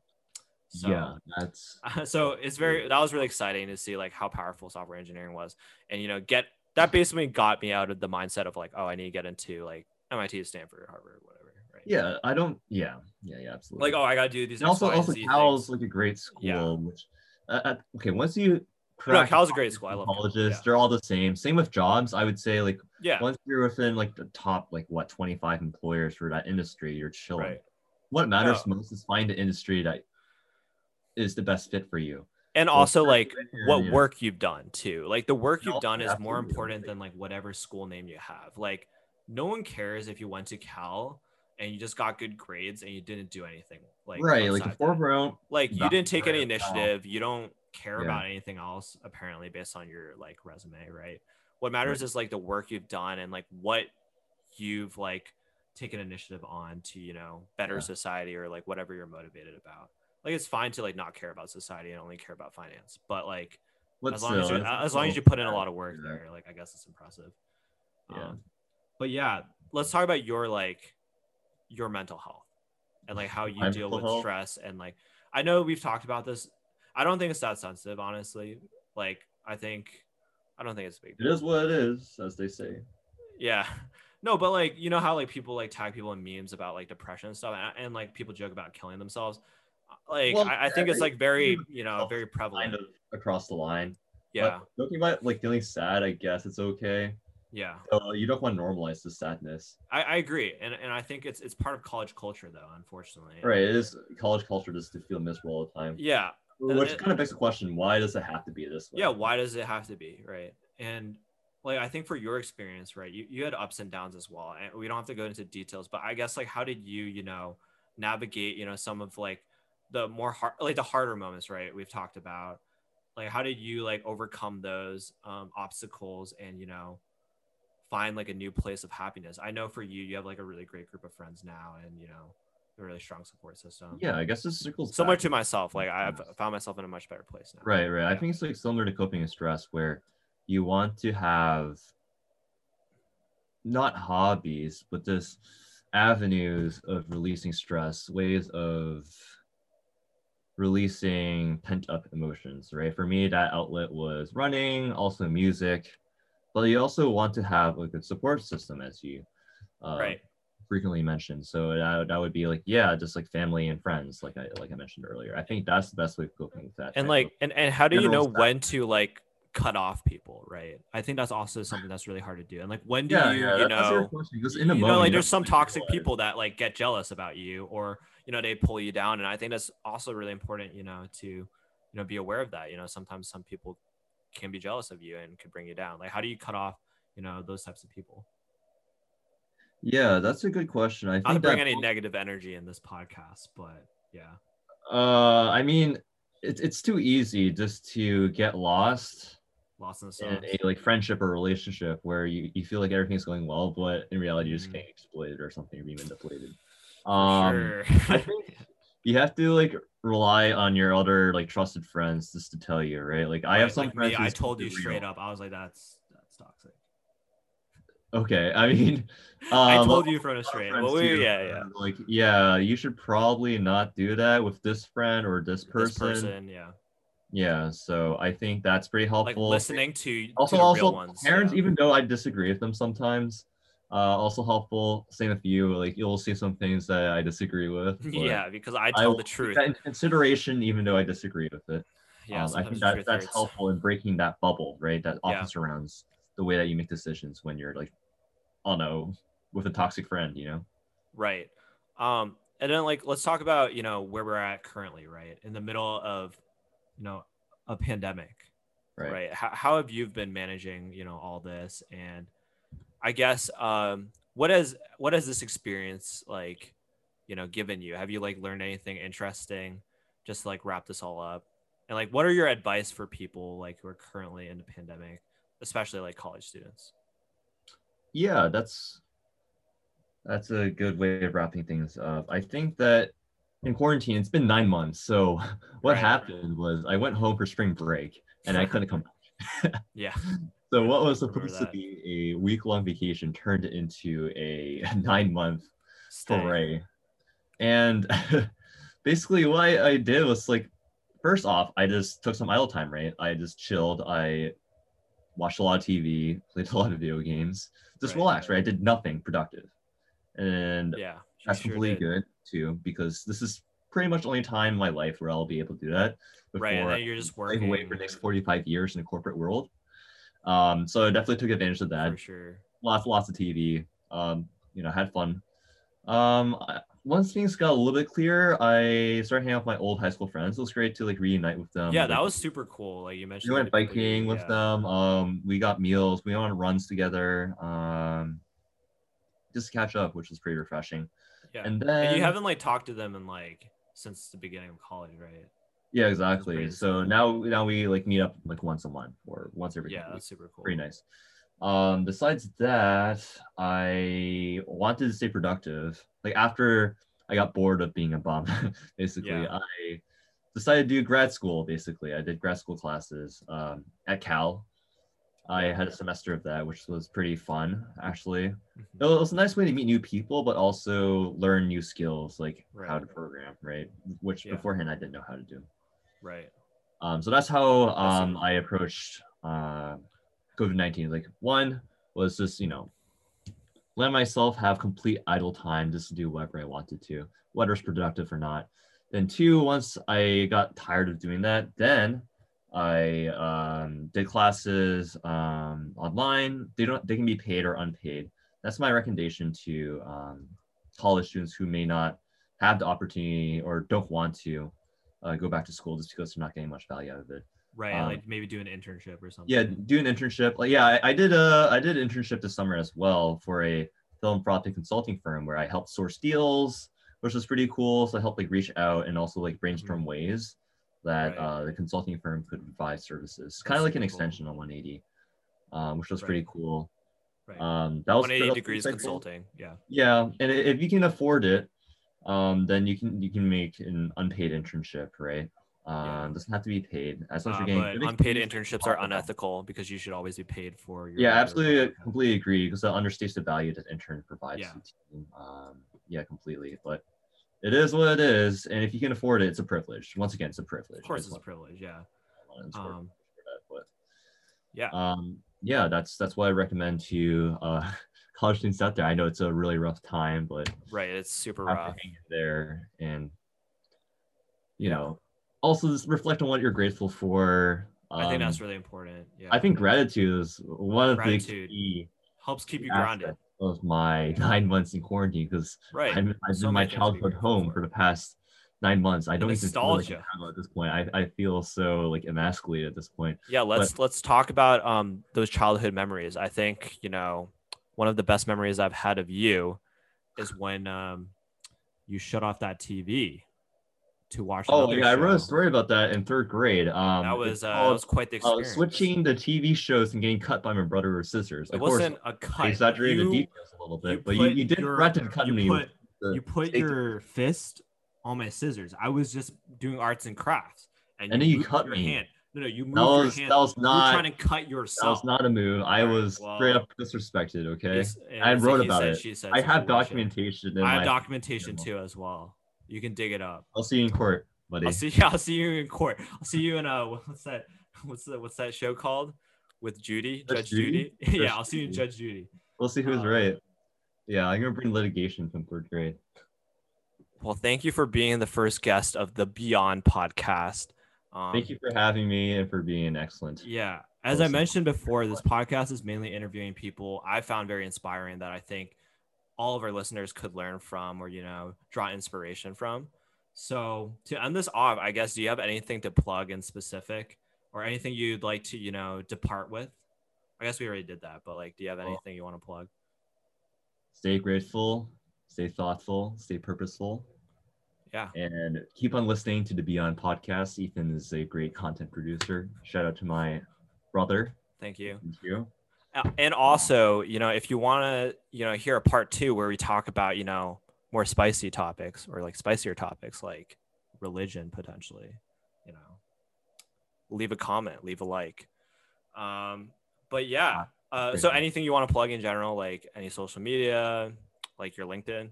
so yeah, that's so it's very that was really exciting to see like how powerful software engineering was and you know get that basically got me out of the mindset of like oh i need to get into like mit stanford harvard whatever right yeah. I don't. Yeah, yeah, yeah. Absolutely. like oh i gotta do these and also, also Cal's like a great school. Yeah. Which, uh, uh, okay, once you no cal's a great school i love colleges, yeah. they're all the same. Same with jobs. I would say like yeah once you're within like the top like what 25 employers for that industry, you're chilling. right What matters Yeah. most is find an industry that is the best fit for you. and Well, also like here, what yeah. work you've done too like the work you've done is more important than like whatever school name you have like no one cares if you went to cal and you just got good grades and you didn't do anything like right, like the foreground. like you didn't take any initiative you don't care Yeah. about anything else apparently based on your like resume right what matters is like the work you've done and like what you've like taken initiative on to you know better Yeah. society or like whatever you're motivated about like it's fine to like not care about society and only care about finance but like But as long as you as long as you put in a lot of work that. there like i guess it's impressive Yeah. um, but yeah let's talk about your like your mental health and like how you My deal with health? stress and like i know we've talked about this i don't think it's that sensitive honestly like i think i don't think it's big It is what it is, as they say. yeah no but like you know how like people like tag people in memes about like depression and stuff and, and like people joke about killing themselves uh, like Well, I, I think yeah, it's like very you- you know very prevalent Kind of across the line. yeah But joking about like feeling sad, I guess it's okay. yeah So you don't want to normalize the sadness. I, I agree and, and i think it's it's part of college culture though unfortunately Right. It is college culture just to feel miserable all the time. yeah Which it- kind of begs the question, why does it have to be this way? yeah why does it have to be right? And like i think for your experience right you, you had ups and downs as well and we don't have to go into details but i guess like how did you you know navigate you know some of like the more hard like the harder moments right we've talked about? Like how did you like overcome those um, obstacles and you know find like a new place of happiness? I know for you you have like a really great group of friends now and you know a really strong support system Yeah, I guess this circles similar back. to myself like i've found myself in a much better place now Right, right. I think it's like similar to coping with stress where you want to have not hobbies, but just avenues of releasing stress, ways of releasing pent up emotions, right? For me, that outlet was running, also music, but you also want to have a good support system, as you uh, right. Frequently mentioned. So that, that would be like, yeah, just like family and friends, like I like I mentioned earlier. I think that's the best way of coping with that. And like, and, and how do you know stuff. when to like cut off people, right? I think that's also something that's really hard to do. And like, when do yeah, you, yeah, you know, because in the you moment, know, like there's some toxic people that like get jealous about you or, you know, they pull you down. And I think that's also really important, you know, to, you know, be aware of that. You know, sometimes some people can be jealous of you and could bring you down. Like, how do you cut off, you know, those types of people? Yeah, that's a good question. I think Not to bring that any negative energy in this podcast, but yeah. Uh, I mean, it's it's too easy just to get lost Lost in the in a like friendship or relationship where you, you feel like everything's going well, but in reality you're just getting exploited or something or being manipulated. Um, sure. I think you have to like rely on your other like trusted friends just to tell you, right? Like I have Right, some like friends. me, I told you it straight up. I was like, that's that's toxic. Okay, I mean, I um, told you from a straight. Well, we, yeah, yeah. Like, yeah, you should probably not do that with this friend or this person. This person, yeah. Yeah, so I think that's pretty Like helpful. listening to, also to also ones. parents yeah. even though i disagree with them sometimes uh also helpful same with you like you'll see some things that i disagree with yeah, because I I tell will the truth. into consideration even though i disagree with it Yeah, um, i think that that's helpful in breaking that bubble right that often Yeah. surrounds the way that you make decisions when you're like don't know with a toxic friend you know Right. Um, and then like let's talk about you know where we're at currently, right? In the middle of you know a pandemic, right, right? How, how have you been managing you know all this? And I guess um, what has what has this experience like you know given you? Have you like learned anything interesting? Just to, like wrap this all up, and like what are your advice for people like who are currently in the pandemic, especially like college students? yeah that's that's a good way of wrapping things up. I think that in quarantine it's been nine months so what Right. happened was i went home for spring break and i couldn't come Yeah, so what was supposed to be a week-long vacation turned into a nine-month stay. foray. And basically what I, I did was like first off i just took some idle time right? I just chilled. I watched a lot of tv played a lot of video games. Just Right. relaxed right? I did nothing productive. And Yeah, that's sure completely did. good too because this is pretty much the only time in my life where i'll be able to do that before Right, you're just working away for the next 45 years in the corporate world. Um so i definitely took advantage of that. For sure. lots lots of tv um you know had fun. Um I- once things got a little bit clearer i started hanging out with my old high school friends it was great to like reunite with them yeah, that was super cool. Like you mentioned, we went biking with yeah. them um we got meals we went on runs together um just to catch up which was pretty refreshing Yeah, and and, then you haven't like talked to them in like since the beginning of college, right? yeah exactly so now now we like meet up like once a month or once every Yeah, that's super cool. pretty nice. Um, besides that, I wanted to stay productive. Like after I got bored of being a bum, basically, Yeah. I decided to do grad school. Basically, I did grad school classes um, at Cal. I had a semester of that, which was pretty fun, actually. Mhm. It was a nice way to meet new people, but also learn new skills, like how to program, right? Which Yeah. beforehand I didn't know how to do. Right. Um, so that's how um, I approached uh, COVID 19. Like, one was just, you know, let myself have complete idle time just to do whatever I wanted to, whether it's productive or not. Then, two, once I got tired of doing that, then I um, did classes um, online. They don't, they can be paid or unpaid. That's my recommendation to um, college students who may not have the opportunity or don't want to uh, go back to school just because they're not getting much value out of it. Right. Um, like maybe do an internship or something. Yeah, do an internship. Like, yeah, I, I did a I did an internship this summer as well for a philanthropic consulting firm where I helped source deals, which was pretty cool. So I helped like reach out and also like brainstorm ways that Mm-hmm. Right. uh, the consulting firm could provide services, kind of like an cool. extension on 180, um, which was Right. pretty cool. Right. Um, that was 180 degrees consulting. Yeah. Yeah, and if you can afford it, um, then you can you can make an unpaid internship, right? Um, doesn't have to be paid as long as Uh, you're getting but unpaid internships are unethical because you should always be paid for your. Yeah, absolutely, work. completely agree because that understates the value that intern provides Yeah. to team. Um, yeah, completely. But it is what it is, and if you can afford it, it's a privilege. Once again, it's a privilege. Of course, It's it's a privilege. Yeah. Um, that, but yeah. um yeah that's that's what i recommend to uh college students out there i know it's a really rough time but Right. It's super rough. to hang in there and you know also just reflect on what you're grateful for I think that's Um, really important. Yeah. i think gratitude is one of Gratitude. the key helps keep you grounded. of my nine months in quarantine because Right. i'm i've So been my childhood home for. for the past nine months i don't even feel like nostalgia. I'm at this point I, I feel so like emasculated at this point Yeah, let's let's talk about um those childhood memories. I think, you know, one of the best memories I've had of you is when um you shut off that TV to watch Oh another yeah, I wrote a story about that in third grade. Um, that was uh, that was quite the uh, experience. switching the TV shows and getting cut by my brother or sisters. It Of course, wasn't a I cut. exaggerated the details a little you bit, but you, put you did your- threaten cutting me. you with put you put safety- your fist on my scissors. I was just doing arts and crafts, And then you moved cut your me. hand. No, no, you moved that your hand. that was you were not trying to cut yourself. that yourself. was not a move. I was well, straight up disrespected. Okay, I wrote about said, it. she said I have documentation. In I have my, documentation too as well. You can dig it up. I'll see you in court, buddy. I'll see. I'll see you in court. I'll see you in uh, what's that? What's the what's that show called? With Judy, Judge Judge Judy. Judy? yeah, I'll see you in Judge Judy. we'll see who's uh, right. Yeah, I'm gonna bring litigation from third grade. Well, thank you for being the first guest of the Beyond podcast. Um, Thank you for having me and for being excellent. Yeah. As I mentioned before, this podcast is mainly interviewing people I found very inspiring that I think all of our listeners could learn from or, you know, draw inspiration from. So to end this off, I guess, do you have anything to plug in specific or anything you'd like to, you know, depart with? I guess we already did that, but like, do you have anything you want to plug? Stay grateful, stay thoughtful, stay purposeful. Yeah. and keep on listening to the Beyond podcast. Ethan is a great content producer. Shout out to my brother. Thank you. Thank you. Uh, and also you know if you want to you know hear a part two where we talk about you know more spicy topics or like spicier topics like religion potentially you know leave a comment leave a like um but yeah uh, so anything you want to plug in general like any social media like your linkedin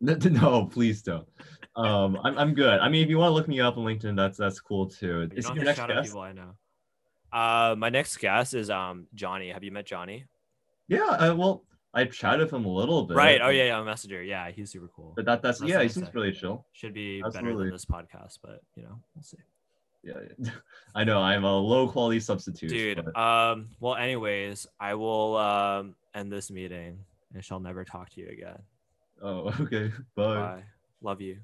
No, please don't. Um, I'm, I'm good. I mean, if you want to look me up on LinkedIn, that's that's cool too. you don't your have to next shout out guest? people i know uh my next guest is um johnny have you met johnny Yeah. Uh, well, I chatted with him a little bit. right oh yeah yeah messenger yeah he's super cool But that that's, That's yeah, he seems really chill. should be better Absolutely. than this podcast but you know we'll see Yeah, I know. I'm a low quality substitute. dude but- um well anyways i will um end this meeting and shall never talk to you again oh, okay. Bye. bye love you